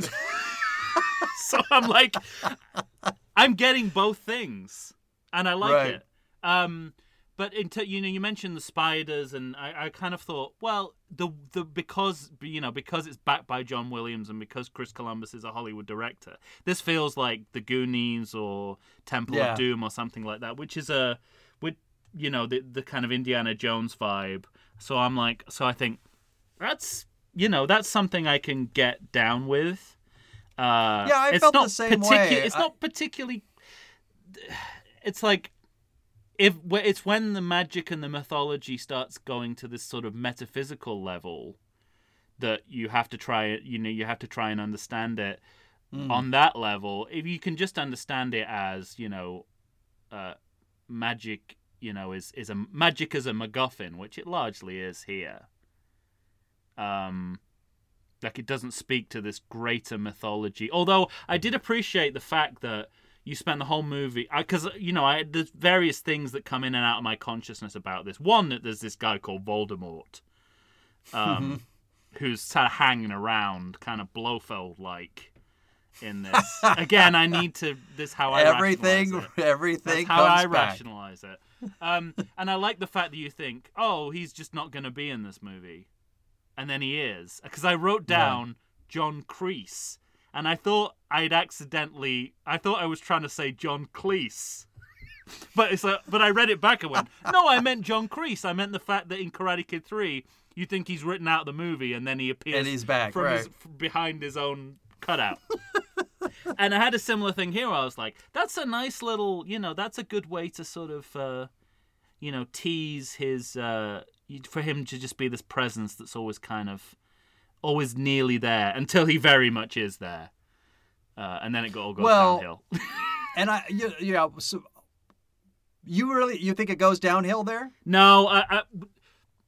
Speaker 2: [laughs] so I'm like I'm getting both things. And I like
Speaker 1: Right.
Speaker 2: it. Um but into you know you mentioned the spiders and I, I kind of thought well the the because you know because it's backed by John Williams and because Chris Columbus is a Hollywood director this feels like the Goonies or Temple
Speaker 1: Yeah.
Speaker 2: of Doom or something like that which is a with you know the the kind of Indiana Jones vibe so I'm like so I think that's you know that's something I can get down with uh
Speaker 1: Yeah, I
Speaker 2: it's
Speaker 1: felt the same
Speaker 2: particu-
Speaker 1: way.
Speaker 2: it's
Speaker 1: I-
Speaker 2: not particularly it's like if it's when the magic and the mythology starts going to this sort of metaphysical level that you have to try it you know you have to try and understand it
Speaker 1: Mm.
Speaker 2: on that level if you can just understand it as you know uh magic you know is is a magic as a macguffin which it largely is here um like it doesn't speak to this greater mythology although i did appreciate the fact that you spent the whole movie because you know I, there's various things that come in and out of my consciousness about this one that there's this guy called voldemort um, [laughs] who's kind of hanging around kind of blofeld like in this again i need to this how i
Speaker 1: everything, everything
Speaker 2: That's how
Speaker 1: comes
Speaker 2: I
Speaker 1: back.
Speaker 2: rationalize it. Um, and I like the fact that you think, oh, he's just not going to be in this movie. And then he is. Because I wrote
Speaker 1: Yeah.
Speaker 2: down John Kreese. And I thought I'd accidentally, I thought I was trying to say John Cleese. [laughs] But it's like, but I read it back and went, no, I meant John Kreese. I meant the fact that in Karate Kid 3, you think he's written out the movie and then he appears
Speaker 1: And he's back,
Speaker 2: from his,
Speaker 1: right.
Speaker 2: f- behind his own cutout. [laughs] and I had a similar thing here. Where I was like, that's a nice little, you know, that's a good way to sort of, uh, you know, tease his, uh, for him to just be this presence that's always kind of, always nearly there until he very much is there. Uh, and then it got all goes
Speaker 1: Well,
Speaker 2: downhill. [laughs]
Speaker 1: And I, you, yeah, so you really, you think it goes downhill there?
Speaker 2: no, I, I,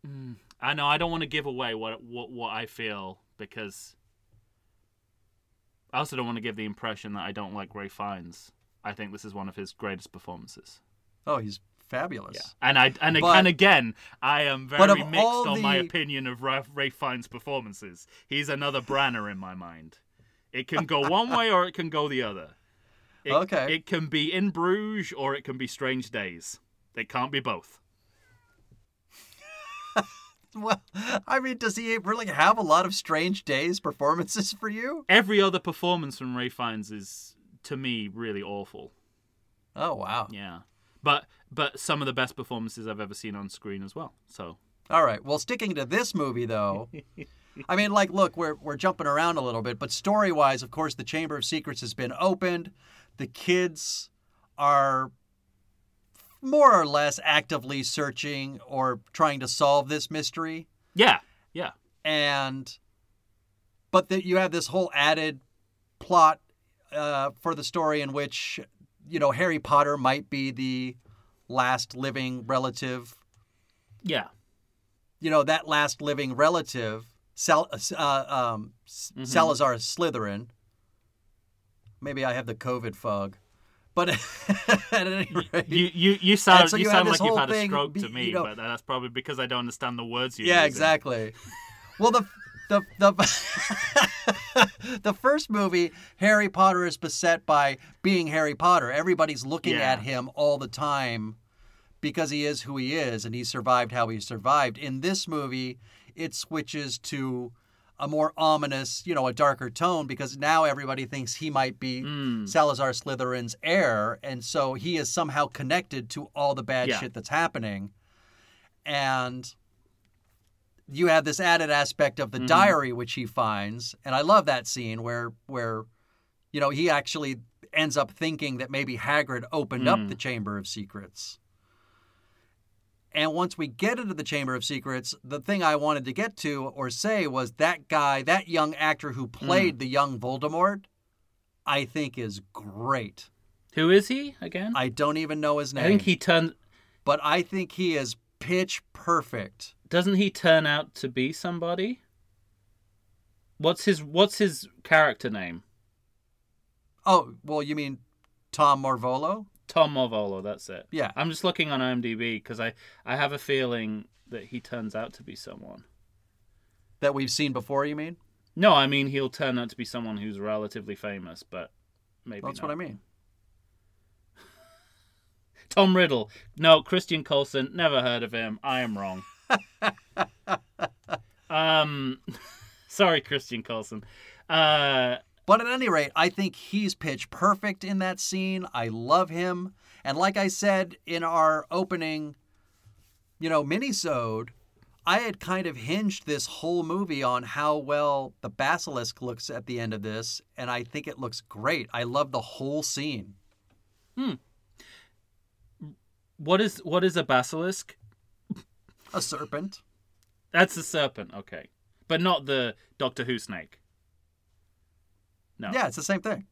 Speaker 2: mm, I know I don't want to give away what, what what I feel because I also don't want to give the impression that I don't like Ralph Fiennes. I think this is one of his greatest performances.
Speaker 1: Oh, he's fabulous.
Speaker 2: Yeah, and I and,
Speaker 1: But-
Speaker 2: and again, I am very mixed on my opinion of Ralph, Fiennes' performances. He's another Branagh in my mind. It can go one way or it can go the other. It,
Speaker 1: Okay.
Speaker 2: It can be in Bruges or it can be Strange Days. It can't be both. [laughs]
Speaker 1: Well, I mean, does he really have a lot of strange days performances for you?
Speaker 2: Every other performance from Ralph Fiennes is, to me, really awful.
Speaker 1: Oh wow.
Speaker 2: Yeah, but but some of the best performances I've ever seen on screen as well. So
Speaker 1: All right. Well, sticking to this movie though, [laughs] I mean, like, look, we're we're jumping around a little bit, but story-wise, of course, the Chamber of Secrets has been opened. The kids are more or less actively searching or trying to solve this mystery,
Speaker 2: yeah, yeah,
Speaker 1: and but that you have this whole added plot uh, for the story in which you know, Harry Potter might be the last living relative.
Speaker 2: Yeah.
Speaker 1: You know, that last living relative, Sal, uh, um,
Speaker 2: Mm-hmm.
Speaker 1: Salazar Slytherin. Maybe I have the COVID fog, but [laughs] at any rate,
Speaker 2: You you you sound
Speaker 1: so
Speaker 2: you,
Speaker 1: you
Speaker 2: sound like you've had a stroke
Speaker 1: be-
Speaker 2: to me,
Speaker 1: you know-
Speaker 2: but that's probably because I don't understand the words you're
Speaker 1: yeah,
Speaker 2: using.
Speaker 1: exactly. [laughs] Well, the the the [laughs] the first movie, Harry Potter is beset by being Harry Potter. Everybody's looking
Speaker 2: Yeah.
Speaker 1: at him all the time because he is who he is, and he survived how he survived. In this movie, it switches to a more ominous, you know, a darker tone because now everybody thinks he might be
Speaker 2: Mm.
Speaker 1: Salazar Slytherin's heir, and so he is somehow connected to all the bad
Speaker 2: Yeah.
Speaker 1: shit that's happening. And you have this added aspect of the
Speaker 2: Mm-hmm.
Speaker 1: diary which he finds, and I love that scene where where you know he actually ends up thinking that maybe Hagrid opened up
Speaker 2: Mm.
Speaker 1: the Chamber of Secrets. And once we get into the Chamber of Secrets, the thing I wanted to get to or say was that guy, that young actor who
Speaker 2: Mm.
Speaker 1: played the young Voldemort, I think is great.
Speaker 2: Who is he again?
Speaker 1: I don't even know his name,
Speaker 2: I think he turned.
Speaker 1: but I think he is pitch perfect.
Speaker 2: Doesn't he turn out to be somebody? What's his What's his character name?
Speaker 1: Oh, well, you mean Tom Marvolo?
Speaker 2: Tom Marvolo. That's it.
Speaker 1: Yeah.
Speaker 2: I'm just looking on IMDb because I I have a feeling that he turns out to be someone.
Speaker 1: That we've seen before, you mean?
Speaker 2: No, I mean he'll turn out to be someone who's relatively famous, but maybe
Speaker 1: That's
Speaker 2: not.
Speaker 1: what I mean.
Speaker 2: Tom Riddle. No, Christian Coulson. Never heard of him. I am wrong. [laughs] um, [laughs] sorry, Christian Coulson. Uh,
Speaker 1: But at any rate, I think he's pitch perfect in that scene. I love him. And like I said in our opening, you know, minisode, I had kind of hinged this whole movie on how well the basilisk looks at the end of this, and I think it looks great. I love the whole scene.
Speaker 2: What is what is a basilisk?
Speaker 1: A serpent.
Speaker 2: That's a serpent. Okay, but not the Doctor Who snake. No.
Speaker 1: Yeah, it's the same thing.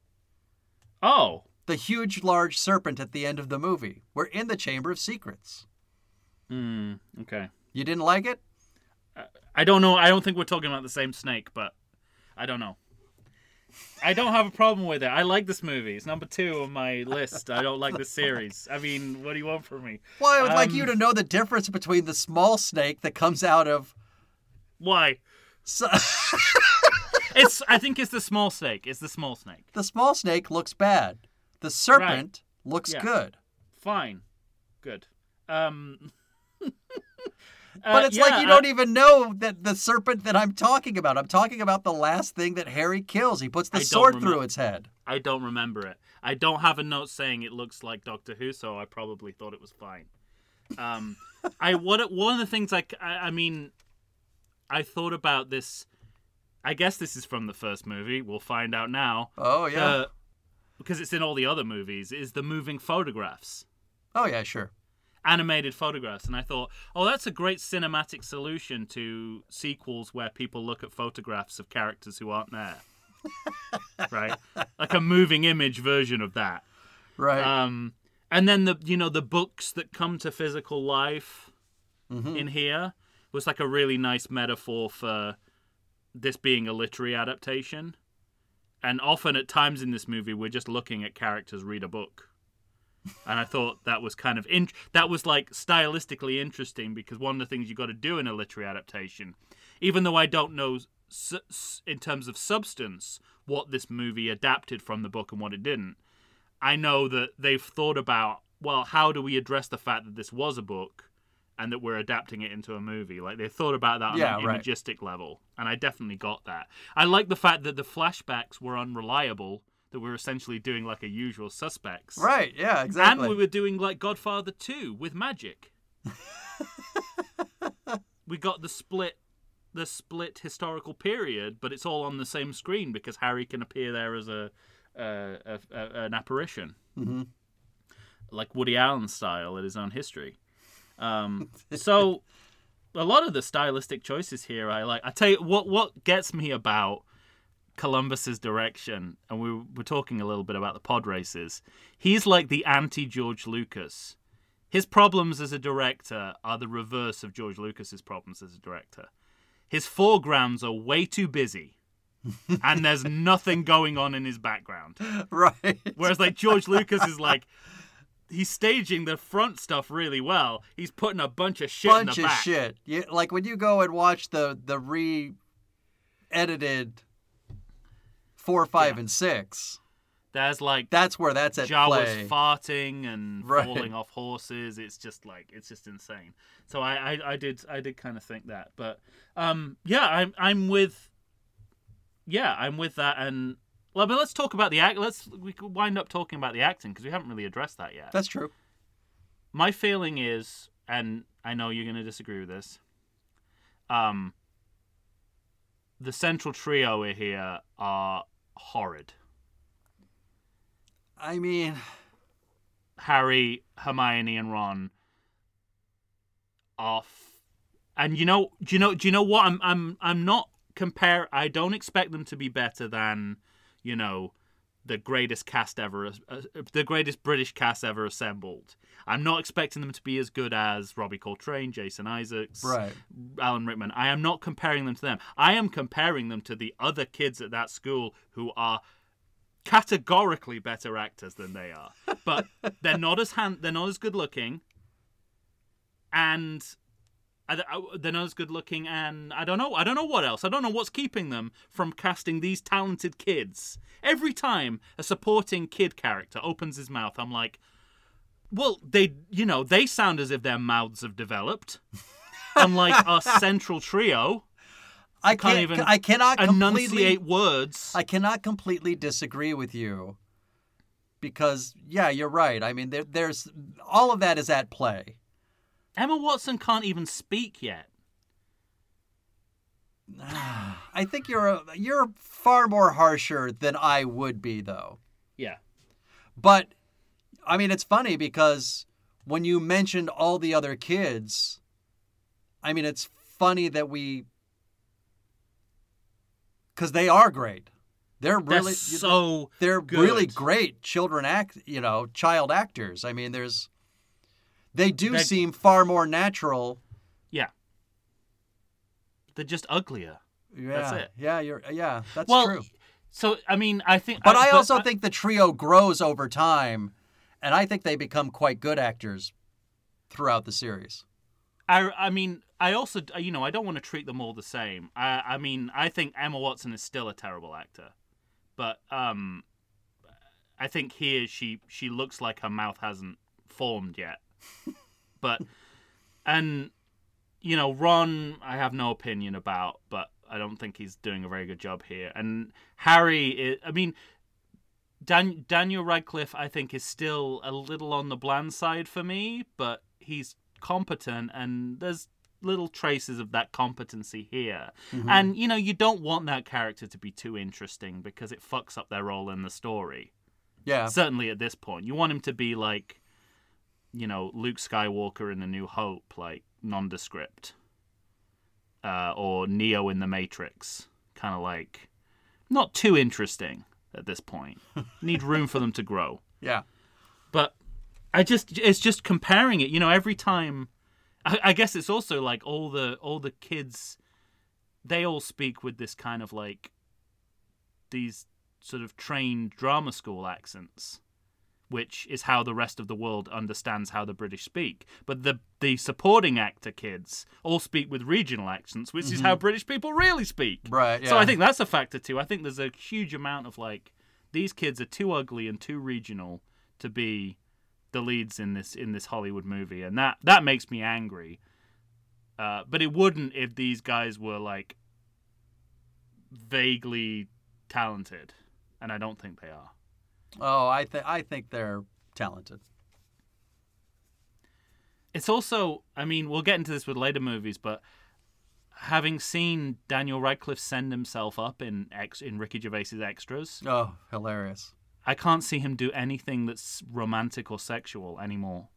Speaker 2: Oh.
Speaker 1: The huge, large serpent at the end of the movie. We're in the Chamber of Secrets.
Speaker 2: Hmm. Okay.
Speaker 1: You didn't like it?
Speaker 2: I don't know. I don't think we're talking about the same snake, but I don't know. I don't have a problem with it. I like this movie. It's number two on my list. I don't like this series. I mean, what do you want from me?
Speaker 1: Well, I would like you
Speaker 2: Um,
Speaker 1: to know the difference between the small snake that comes out of.
Speaker 2: Why?
Speaker 1: So, [laughs]
Speaker 2: It's. I think it's the small snake. It's the small snake.
Speaker 1: the small snake looks bad. The serpent looks
Speaker 2: Yeah.
Speaker 1: good.
Speaker 2: Fine. Good. Um. [laughs]
Speaker 1: But
Speaker 2: uh,
Speaker 1: it's like you
Speaker 2: I-
Speaker 1: don't even know that the serpent that I'm talking about. I'm talking about the last thing that Harry kills. He puts the sword
Speaker 2: remember-
Speaker 1: through its head.
Speaker 2: I don't remember it. I don't have a note saying it looks like Doctor Who, so I probably thought it was fine. Um, I what one of the things like I, I mean, I thought about this. I guess this is from the first movie. We'll find out now.
Speaker 1: Oh yeah.
Speaker 2: Uh, because it's in all the other movies. Is the moving photographs,
Speaker 1: oh yeah, sure.
Speaker 2: Animated photographs, and I thought, oh, that's a great cinematic solution to sequels where people look at photographs of characters who aren't there. [laughs] right, like a moving image version of that.
Speaker 1: Right.
Speaker 2: Um, and then the you know the books that come to physical life
Speaker 1: Mhm.
Speaker 2: in here was like a really nice metaphor for this being a literary adaptation. And often at times in this movie, we're just looking at characters read a book. And I thought that was kind of in- that was like stylistically interesting because one of the things you got to do in a literary adaptation, even though I don't know s- in terms of substance what this movie adapted from the book and what it didn't, I know that they've thought about well, how do we address the fact that this was a book and that we're adapting it into a movie? Like they thought about that on
Speaker 1: Yeah,
Speaker 2: an
Speaker 1: right.
Speaker 2: imagistic level, and I definitely got that. I like the fact that the flashbacks were unreliable. That we're essentially doing like a usual suspects,
Speaker 1: right. Yeah. Exactly.
Speaker 2: And we were doing like Godfather 2 with magic. [laughs] we got the split the split historical period, but it's all on the same screen because Harry can appear there as a, uh, a, a an apparition,
Speaker 1: hmm
Speaker 2: like Woody Allen style in his own history. Um, [laughs] so a lot of the stylistic choices here, I like. I tell you what, what gets me about Columbus's direction, and we were talking a little bit about the pod races. He's like the anti George Lucas. His problems as a director are the reverse of George Lucas's problems as a director. His foregrounds are way too busy, [laughs] and there's nothing going on in his background.
Speaker 1: right.
Speaker 2: Whereas like George Lucas is like he's staging the front stuff really well. He's putting a bunch of shit in
Speaker 1: Bunch
Speaker 2: the
Speaker 1: of
Speaker 2: back.
Speaker 1: shit. You, like when you go and watch the the re-edited four, five,
Speaker 2: Yeah.
Speaker 1: and six.
Speaker 2: There's like
Speaker 1: That's where that's at
Speaker 2: Jawas
Speaker 1: play.
Speaker 2: farting and [laughs]
Speaker 1: Right.
Speaker 2: falling off horses. It's just like it's just insane. So I, I, I did I did kind of think that, but um yeah I'm I'm with yeah I'm with that and well but let's talk about the act. Let's we could wind up talking about the acting because we haven't really addressed that yet.
Speaker 1: That's true.
Speaker 2: My feeling is, and I know you're going to disagree with this. Um, the central trio here are horrid.
Speaker 1: I mean,
Speaker 2: Harry, Hermione, and Ron are, f- and you know, do you know, do you know what? I'm, I'm, I'm not compare. I don't expect them to be better than, you know, the greatest cast ever, uh, the greatest British cast ever assembled. I'm not expecting them to be as good as Robbie Coltrane, Jason Isaacs,
Speaker 1: right.
Speaker 2: Alan Rickman. I am not comparing them to them. I am comparing them to the other kids at that school who are categorically better actors than they are. But [laughs] they're not as hand, they're not as good looking, and I- I- they're not as good looking. And I don't know. I don't know what else. I don't know what's keeping them from casting these talented kids. Every time a supporting kid character opens his mouth, I'm like. Well, they, you know, they sound as if their mouths have developed. Unlike our [laughs] central trio,
Speaker 1: I
Speaker 2: can't even
Speaker 1: I cannot
Speaker 2: enunciate words.
Speaker 1: I cannot completely disagree with you, because yeah, you're right. I mean, there, there's all of that is at play.
Speaker 2: Emma Watson can't even speak yet. [sighs]
Speaker 1: I think you're a, you're far more harsher than I would be, though.
Speaker 2: Yeah.
Speaker 1: But I mean, it's funny because when you mentioned all the other kids, I mean, it's funny that we because they are great. They're
Speaker 2: They're
Speaker 1: really
Speaker 2: so
Speaker 1: they're
Speaker 2: good.
Speaker 1: really great children act you know child actors i mean there's they do
Speaker 2: They're-
Speaker 1: seem far more natural
Speaker 2: yeah. They're just uglier.
Speaker 1: yeah
Speaker 2: That's it.
Speaker 1: yeah you're yeah that's
Speaker 2: well,
Speaker 1: true
Speaker 2: so I mean, I think,
Speaker 1: but i also
Speaker 2: I-
Speaker 1: think the trio grows over time and i think they become quite good actors throughout the series
Speaker 2: I, I mean, I also, you know, I don't want to treat them all the same. I, I mean, I think Emma Watson is still a terrible actor, but um, I think here she she looks like her mouth hasn't formed yet. But and you know, Ron, I have no opinion about, but I don't think he's doing a very good job here. And Harry, i I mean. Dan, Daniel Radcliffe, I think, is still a little on the bland side for me, but he's competent, and there's little traces of that competency here. Mm-hmm. And you know, you don't want that character to be too interesting because it fucks up their role in the story.
Speaker 1: yeah
Speaker 2: Certainly at this point, you want him to be like, you know, Luke Skywalker in A New Hope, like nondescript, uh, or Neo in The Matrix, kind of like not too interesting at this point. [laughs] Need room for them to grow
Speaker 1: yeah
Speaker 2: but I just it's just comparing it. You know, every time, I, I guess it's also like all the all the kids, they all speak with this kind of like these sort of trained drama school accents, which is how the rest of the world understands how the British speak. But the the supporting actor kids all speak with regional accents, which is how British people really speak.
Speaker 1: right
Speaker 2: So I think that's a factor too. I think there's a huge amount of like these kids are too ugly and too regional to be the leads in this in this Hollywood movie, and that that makes me angry. Uh, but it wouldn't if these guys were like vaguely talented, and I don't think they are.
Speaker 1: Oh i think i think they're talented
Speaker 2: It's also, I mean, we'll get into this with later movies, but having seen Daniel Radcliffe send himself up in ex in Ricky Gervais's extras,
Speaker 1: oh hilarious
Speaker 2: I can't see him do anything that's romantic or sexual anymore.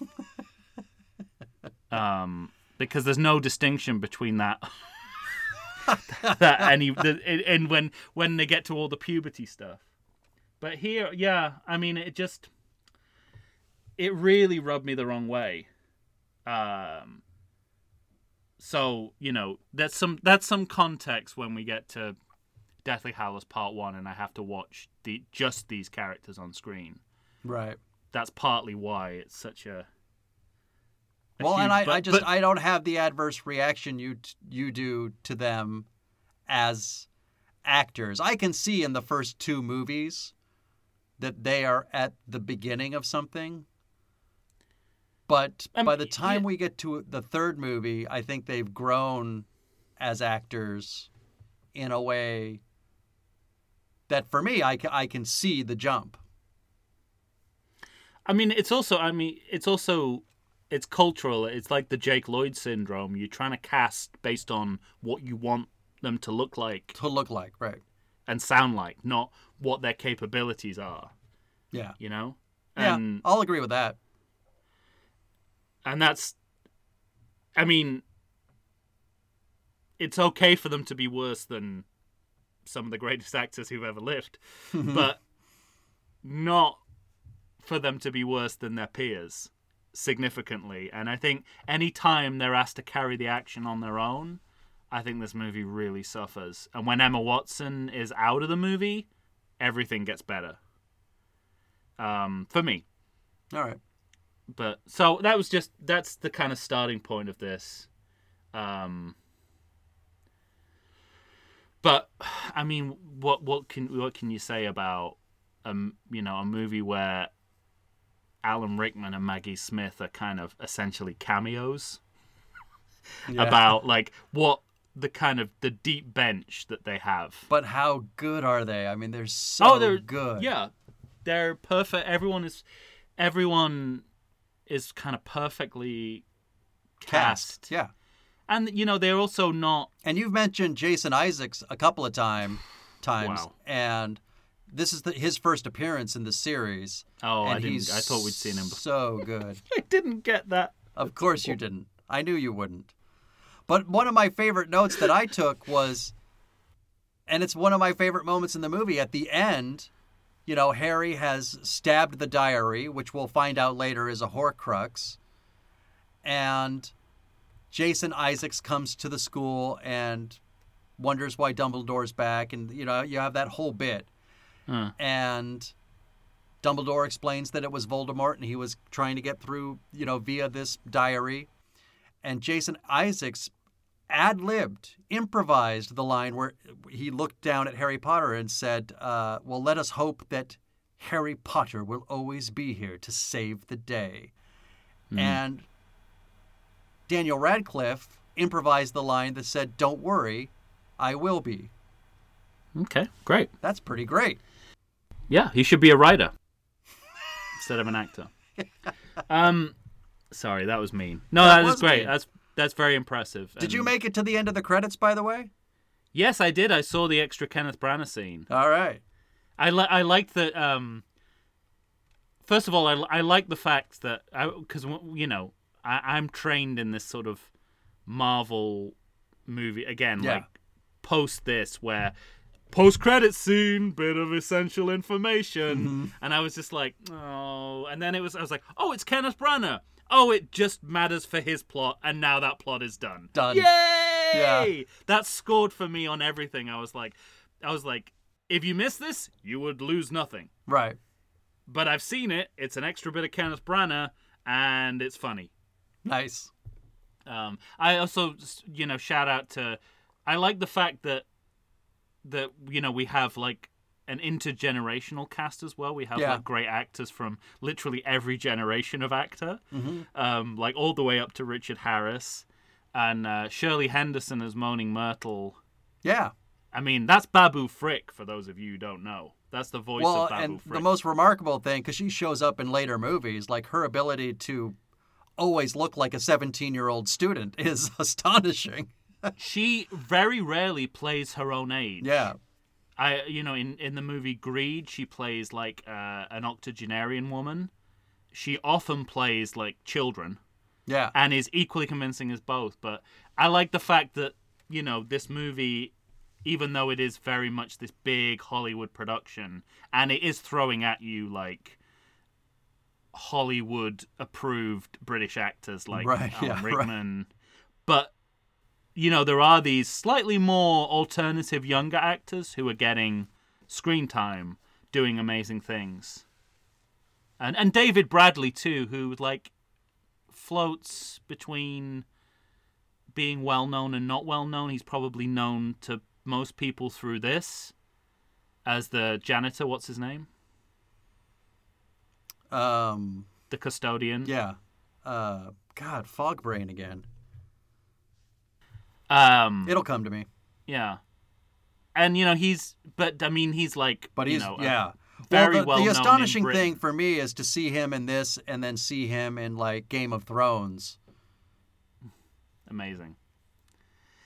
Speaker 2: [laughs] um, because there's no distinction between that. [laughs] that any the, and when when they get to all the puberty stuff. But here, yeah, I mean, it just it really rubbed me the wrong way. Um, so you know, that's some that's some context when we get to Deathly Hallows Part One, and I have to watch the just these characters on screen.
Speaker 1: Right.
Speaker 2: That's partly why it's such a. a
Speaker 1: Well, and I,
Speaker 2: but-
Speaker 1: I just
Speaker 2: but-
Speaker 1: I don't have the adverse reaction you you do to them as actors. I can see in the first two movies that they are at the beginning of something. But
Speaker 2: I
Speaker 1: by the time
Speaker 2: yeah.
Speaker 1: we get to the third movie, I think they've grown as actors in a way that for me I, I can see the jump.
Speaker 2: I mean, it's also. I mean, it's also. It's cultural. It's like the Jake Lloyd syndrome. You're trying to cast based on what you want them to look like
Speaker 1: To look like, right.
Speaker 2: And sound like, not what their capabilities are.
Speaker 1: Yeah.
Speaker 2: You know.
Speaker 1: Yeah, I'll agree with that.
Speaker 2: and that's. I mean. It's okay for them to be worse than some of the greatest actors who've ever lived, [laughs] but not for them to be worse than their peers significantly. And I think any time they're asked to carry the action on their own, I think this movie really suffers. And when Emma Watson is out of the movie, everything gets better. Um, for me.
Speaker 1: All right.
Speaker 2: But so that was just that's the kind of starting point of this. Um but I mean, what what can what can you say about um you know a movie where Alan Rickman and Maggie Smith are kind of essentially cameos [laughs]
Speaker 1: Yeah.
Speaker 2: about like what the kind of the deep bench that they have.
Speaker 1: But how good are they? I mean, they're so
Speaker 2: oh, they're
Speaker 1: good.
Speaker 2: Yeah, they're perfect. Everyone is everyone is kind of perfectly
Speaker 1: cast.
Speaker 2: cast,
Speaker 1: Yeah.
Speaker 2: and you know they're also not.
Speaker 1: And you've mentioned Jason Isaacs a couple of time times,
Speaker 2: Wow.
Speaker 1: and this is the, his first appearance in the series.
Speaker 2: Oh,
Speaker 1: and
Speaker 2: I didn't. I thought we'd seen him. before.
Speaker 1: So good. [laughs]
Speaker 2: I didn't get that.
Speaker 1: Of course you didn't. I knew you wouldn't. But one of my favorite notes that I took was, and it's one of my favorite moments in the movie. At the end, you know, Harry has stabbed the diary, which we'll find out later is a Horcrux, and Jason Isaacs comes to the school and wonders why Dumbledore's back, and you know, you have that whole bit, and. Dumbledore explains that it was Voldemort and he was trying to get through, you know, via this diary. And Jason Isaacs ad libbed, improvised the line where he looked down at Harry Potter and said, uh, Well, let us hope that Harry Potter will always be here to save the day. And Daniel Radcliffe improvised the line that said, Don't worry, I will be.
Speaker 2: Okay, great.
Speaker 1: That's pretty great.
Speaker 2: Yeah, he should be a writer [laughs] instead of an actor. Um, sorry, that was mean. No,
Speaker 1: That
Speaker 2: that
Speaker 1: was
Speaker 2: great.
Speaker 1: mean.
Speaker 2: That's that's very impressive.
Speaker 1: Did you make it to the end of the credits, by the way?
Speaker 2: Yes, I did. I saw the extra Kenneth Branagh scene.
Speaker 1: All right.
Speaker 2: I li- I liked the um. First of all, I, I like the fact that because you know I, I'm trained in this sort of Marvel movie again,
Speaker 1: Yeah.
Speaker 2: like post this where post credit scene, bit of essential information,
Speaker 1: Mm-hmm.
Speaker 2: and I was just like, oh, and then it was I was like, oh, it's Kenneth Branagh. Oh, it just matters for his plot, and now that plot is done.
Speaker 1: Done.
Speaker 2: Yay!
Speaker 1: Yeah.
Speaker 2: That scored for me on everything. I was like, I was like, if you miss this, you would lose nothing.
Speaker 1: Right.
Speaker 2: But I've seen it. It's an extra bit of Kenneth Branagh, and it's funny.
Speaker 1: Nice.
Speaker 2: Um, I also, you know, shout out to. I like the fact that that you know we have like an intergenerational cast as well. We have
Speaker 1: Yeah.
Speaker 2: like great actors from literally every generation of actor,
Speaker 1: Mm-hmm.
Speaker 2: um, like all the way up to Richard Harris and uh, Shirley Henderson as Moaning Myrtle.
Speaker 1: Yeah.
Speaker 2: I mean, that's Babu Frick for those of you who don't know. That's the voice
Speaker 1: well,
Speaker 2: of Babu
Speaker 1: and
Speaker 2: Frick.
Speaker 1: the most remarkable thing, because she shows up in later movies, like her ability to always look like a 17 year old student [laughs] is astonishing.
Speaker 2: she very rarely plays her own age.
Speaker 1: Yeah.
Speaker 2: I you know in in the movie Greed she plays like uh, an octogenarian woman. She often plays like children
Speaker 1: Yeah.
Speaker 2: and is equally convincing as both. But I like the fact that you know, this movie, even though it is very much this big Hollywood production, and it is throwing at you like Hollywood approved British actors like
Speaker 1: Right, [laughs]
Speaker 2: Alan
Speaker 1: yeah, right.
Speaker 2: Rickman, but you know there are these slightly more alternative younger actors who are getting screen time, doing amazing things, and and David Bradley too, who like floats between being well known and not well known. He's probably known to most people through this as the janitor. What's his name?
Speaker 1: Um,
Speaker 2: The custodian.
Speaker 1: yeah. Uh, God, fog brain again.
Speaker 2: Um.
Speaker 1: It'll come to me.
Speaker 2: yeah. And you know he's, but I mean he's like,
Speaker 1: But
Speaker 2: you
Speaker 1: he's
Speaker 2: know,
Speaker 1: yeah.
Speaker 2: very
Speaker 1: well, the,
Speaker 2: well
Speaker 1: the astonishing thing for me is to see him in this and then see him in like Game of Thrones.
Speaker 2: amazing.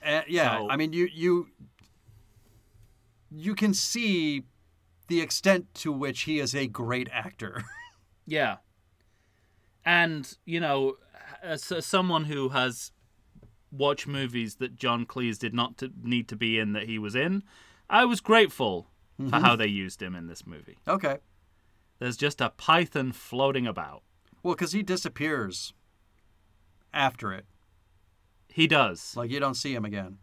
Speaker 1: Uh, yeah,
Speaker 2: So-
Speaker 1: I mean you you you can see the extent to which he is a great actor. [laughs]
Speaker 2: Yeah. And, you know, as, as someone who has watched movies that John Cleese did not to, need to be in that he was in, I was grateful for mm-hmm. how they used him in this movie.
Speaker 1: okay.
Speaker 2: There's just a python floating about.
Speaker 1: Well, cuz he disappears after it.
Speaker 2: He does,
Speaker 1: Like you don't see him again.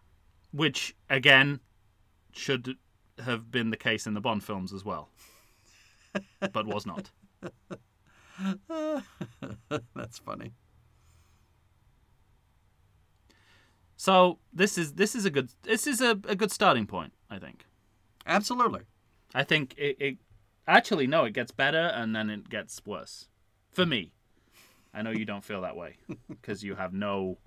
Speaker 2: which, again, should have been the case in the Bond films as well, but was not. [laughs]
Speaker 1: That's funny.
Speaker 2: So this is this is a good this is a, a good starting point, I think.
Speaker 1: Absolutely.
Speaker 2: I think it, it actually no, it gets better and then it gets worse for me. I know you don't feel that way [laughs] because you have no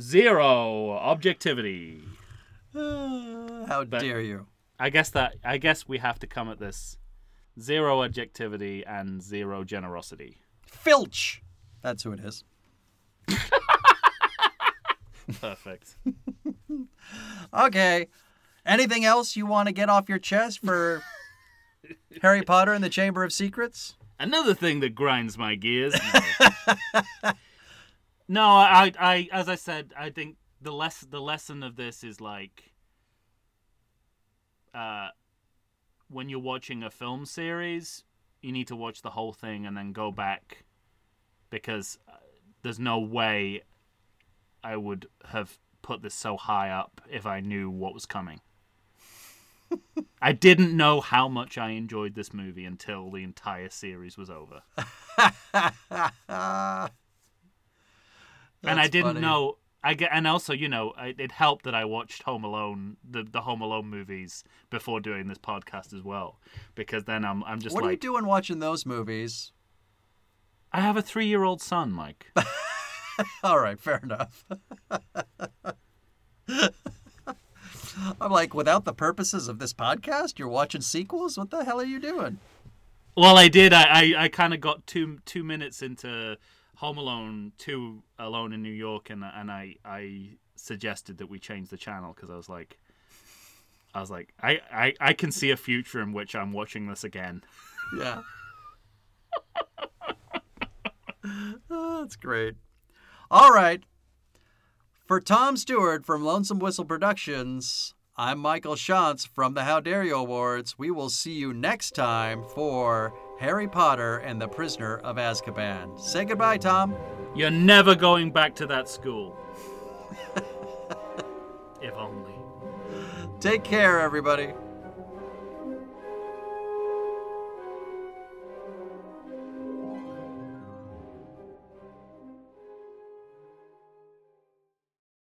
Speaker 2: zero objectivity. [sighs]
Speaker 1: How dare you?
Speaker 2: I guess that I guess we have to come at this zero objectivity and zero generosity.
Speaker 1: Filch. That's who it is. [laughs]
Speaker 2: Perfect. [laughs]
Speaker 1: Okay. Anything else you want to get off your chest for [laughs] Harry Potter and the Chamber of Secrets?
Speaker 2: Another thing that grinds my gears. [laughs] No, I, I, as I said, I think the less the lesson of this is like, uh, when you're watching a film series, you need to watch the whole thing and then go back, because uh, there's no way I would have put this so high up if I knew what was coming. [laughs] I didn't know how much I enjoyed this movie until the entire series was over. and I didn't
Speaker 1: funny.
Speaker 2: know. I get, and also, you know, I, it helped that I watched Home Alone, the the Home Alone movies before doing this podcast as well, because then I'm I'm just
Speaker 1: What are you doing watching those movies?
Speaker 2: I have a three year old son, Mike. [laughs] [laughs]
Speaker 1: All right, fair enough. [laughs] I'm like, without the purposes of this podcast, you're watching sequels? What the hell are you doing?
Speaker 2: well, I did. I I, I kind of got two two minutes into Home Alone two, Alone in New York, and and I I suggested that we change the channel because I was like. I was like, I, I, I can see a future in which I'm watching this again.
Speaker 1: Yeah. Oh, [laughs] that's great. All right. For Tom Stewart from Lonesome Whistle Productions, I'm Michael Shantz from the How Dare You Awards. We will see you next time for Harry Potter and the Prisoner of Azkaban. Say goodbye, Tom.
Speaker 2: You're never going back to that school. [laughs] if only.
Speaker 1: Take care, everybody.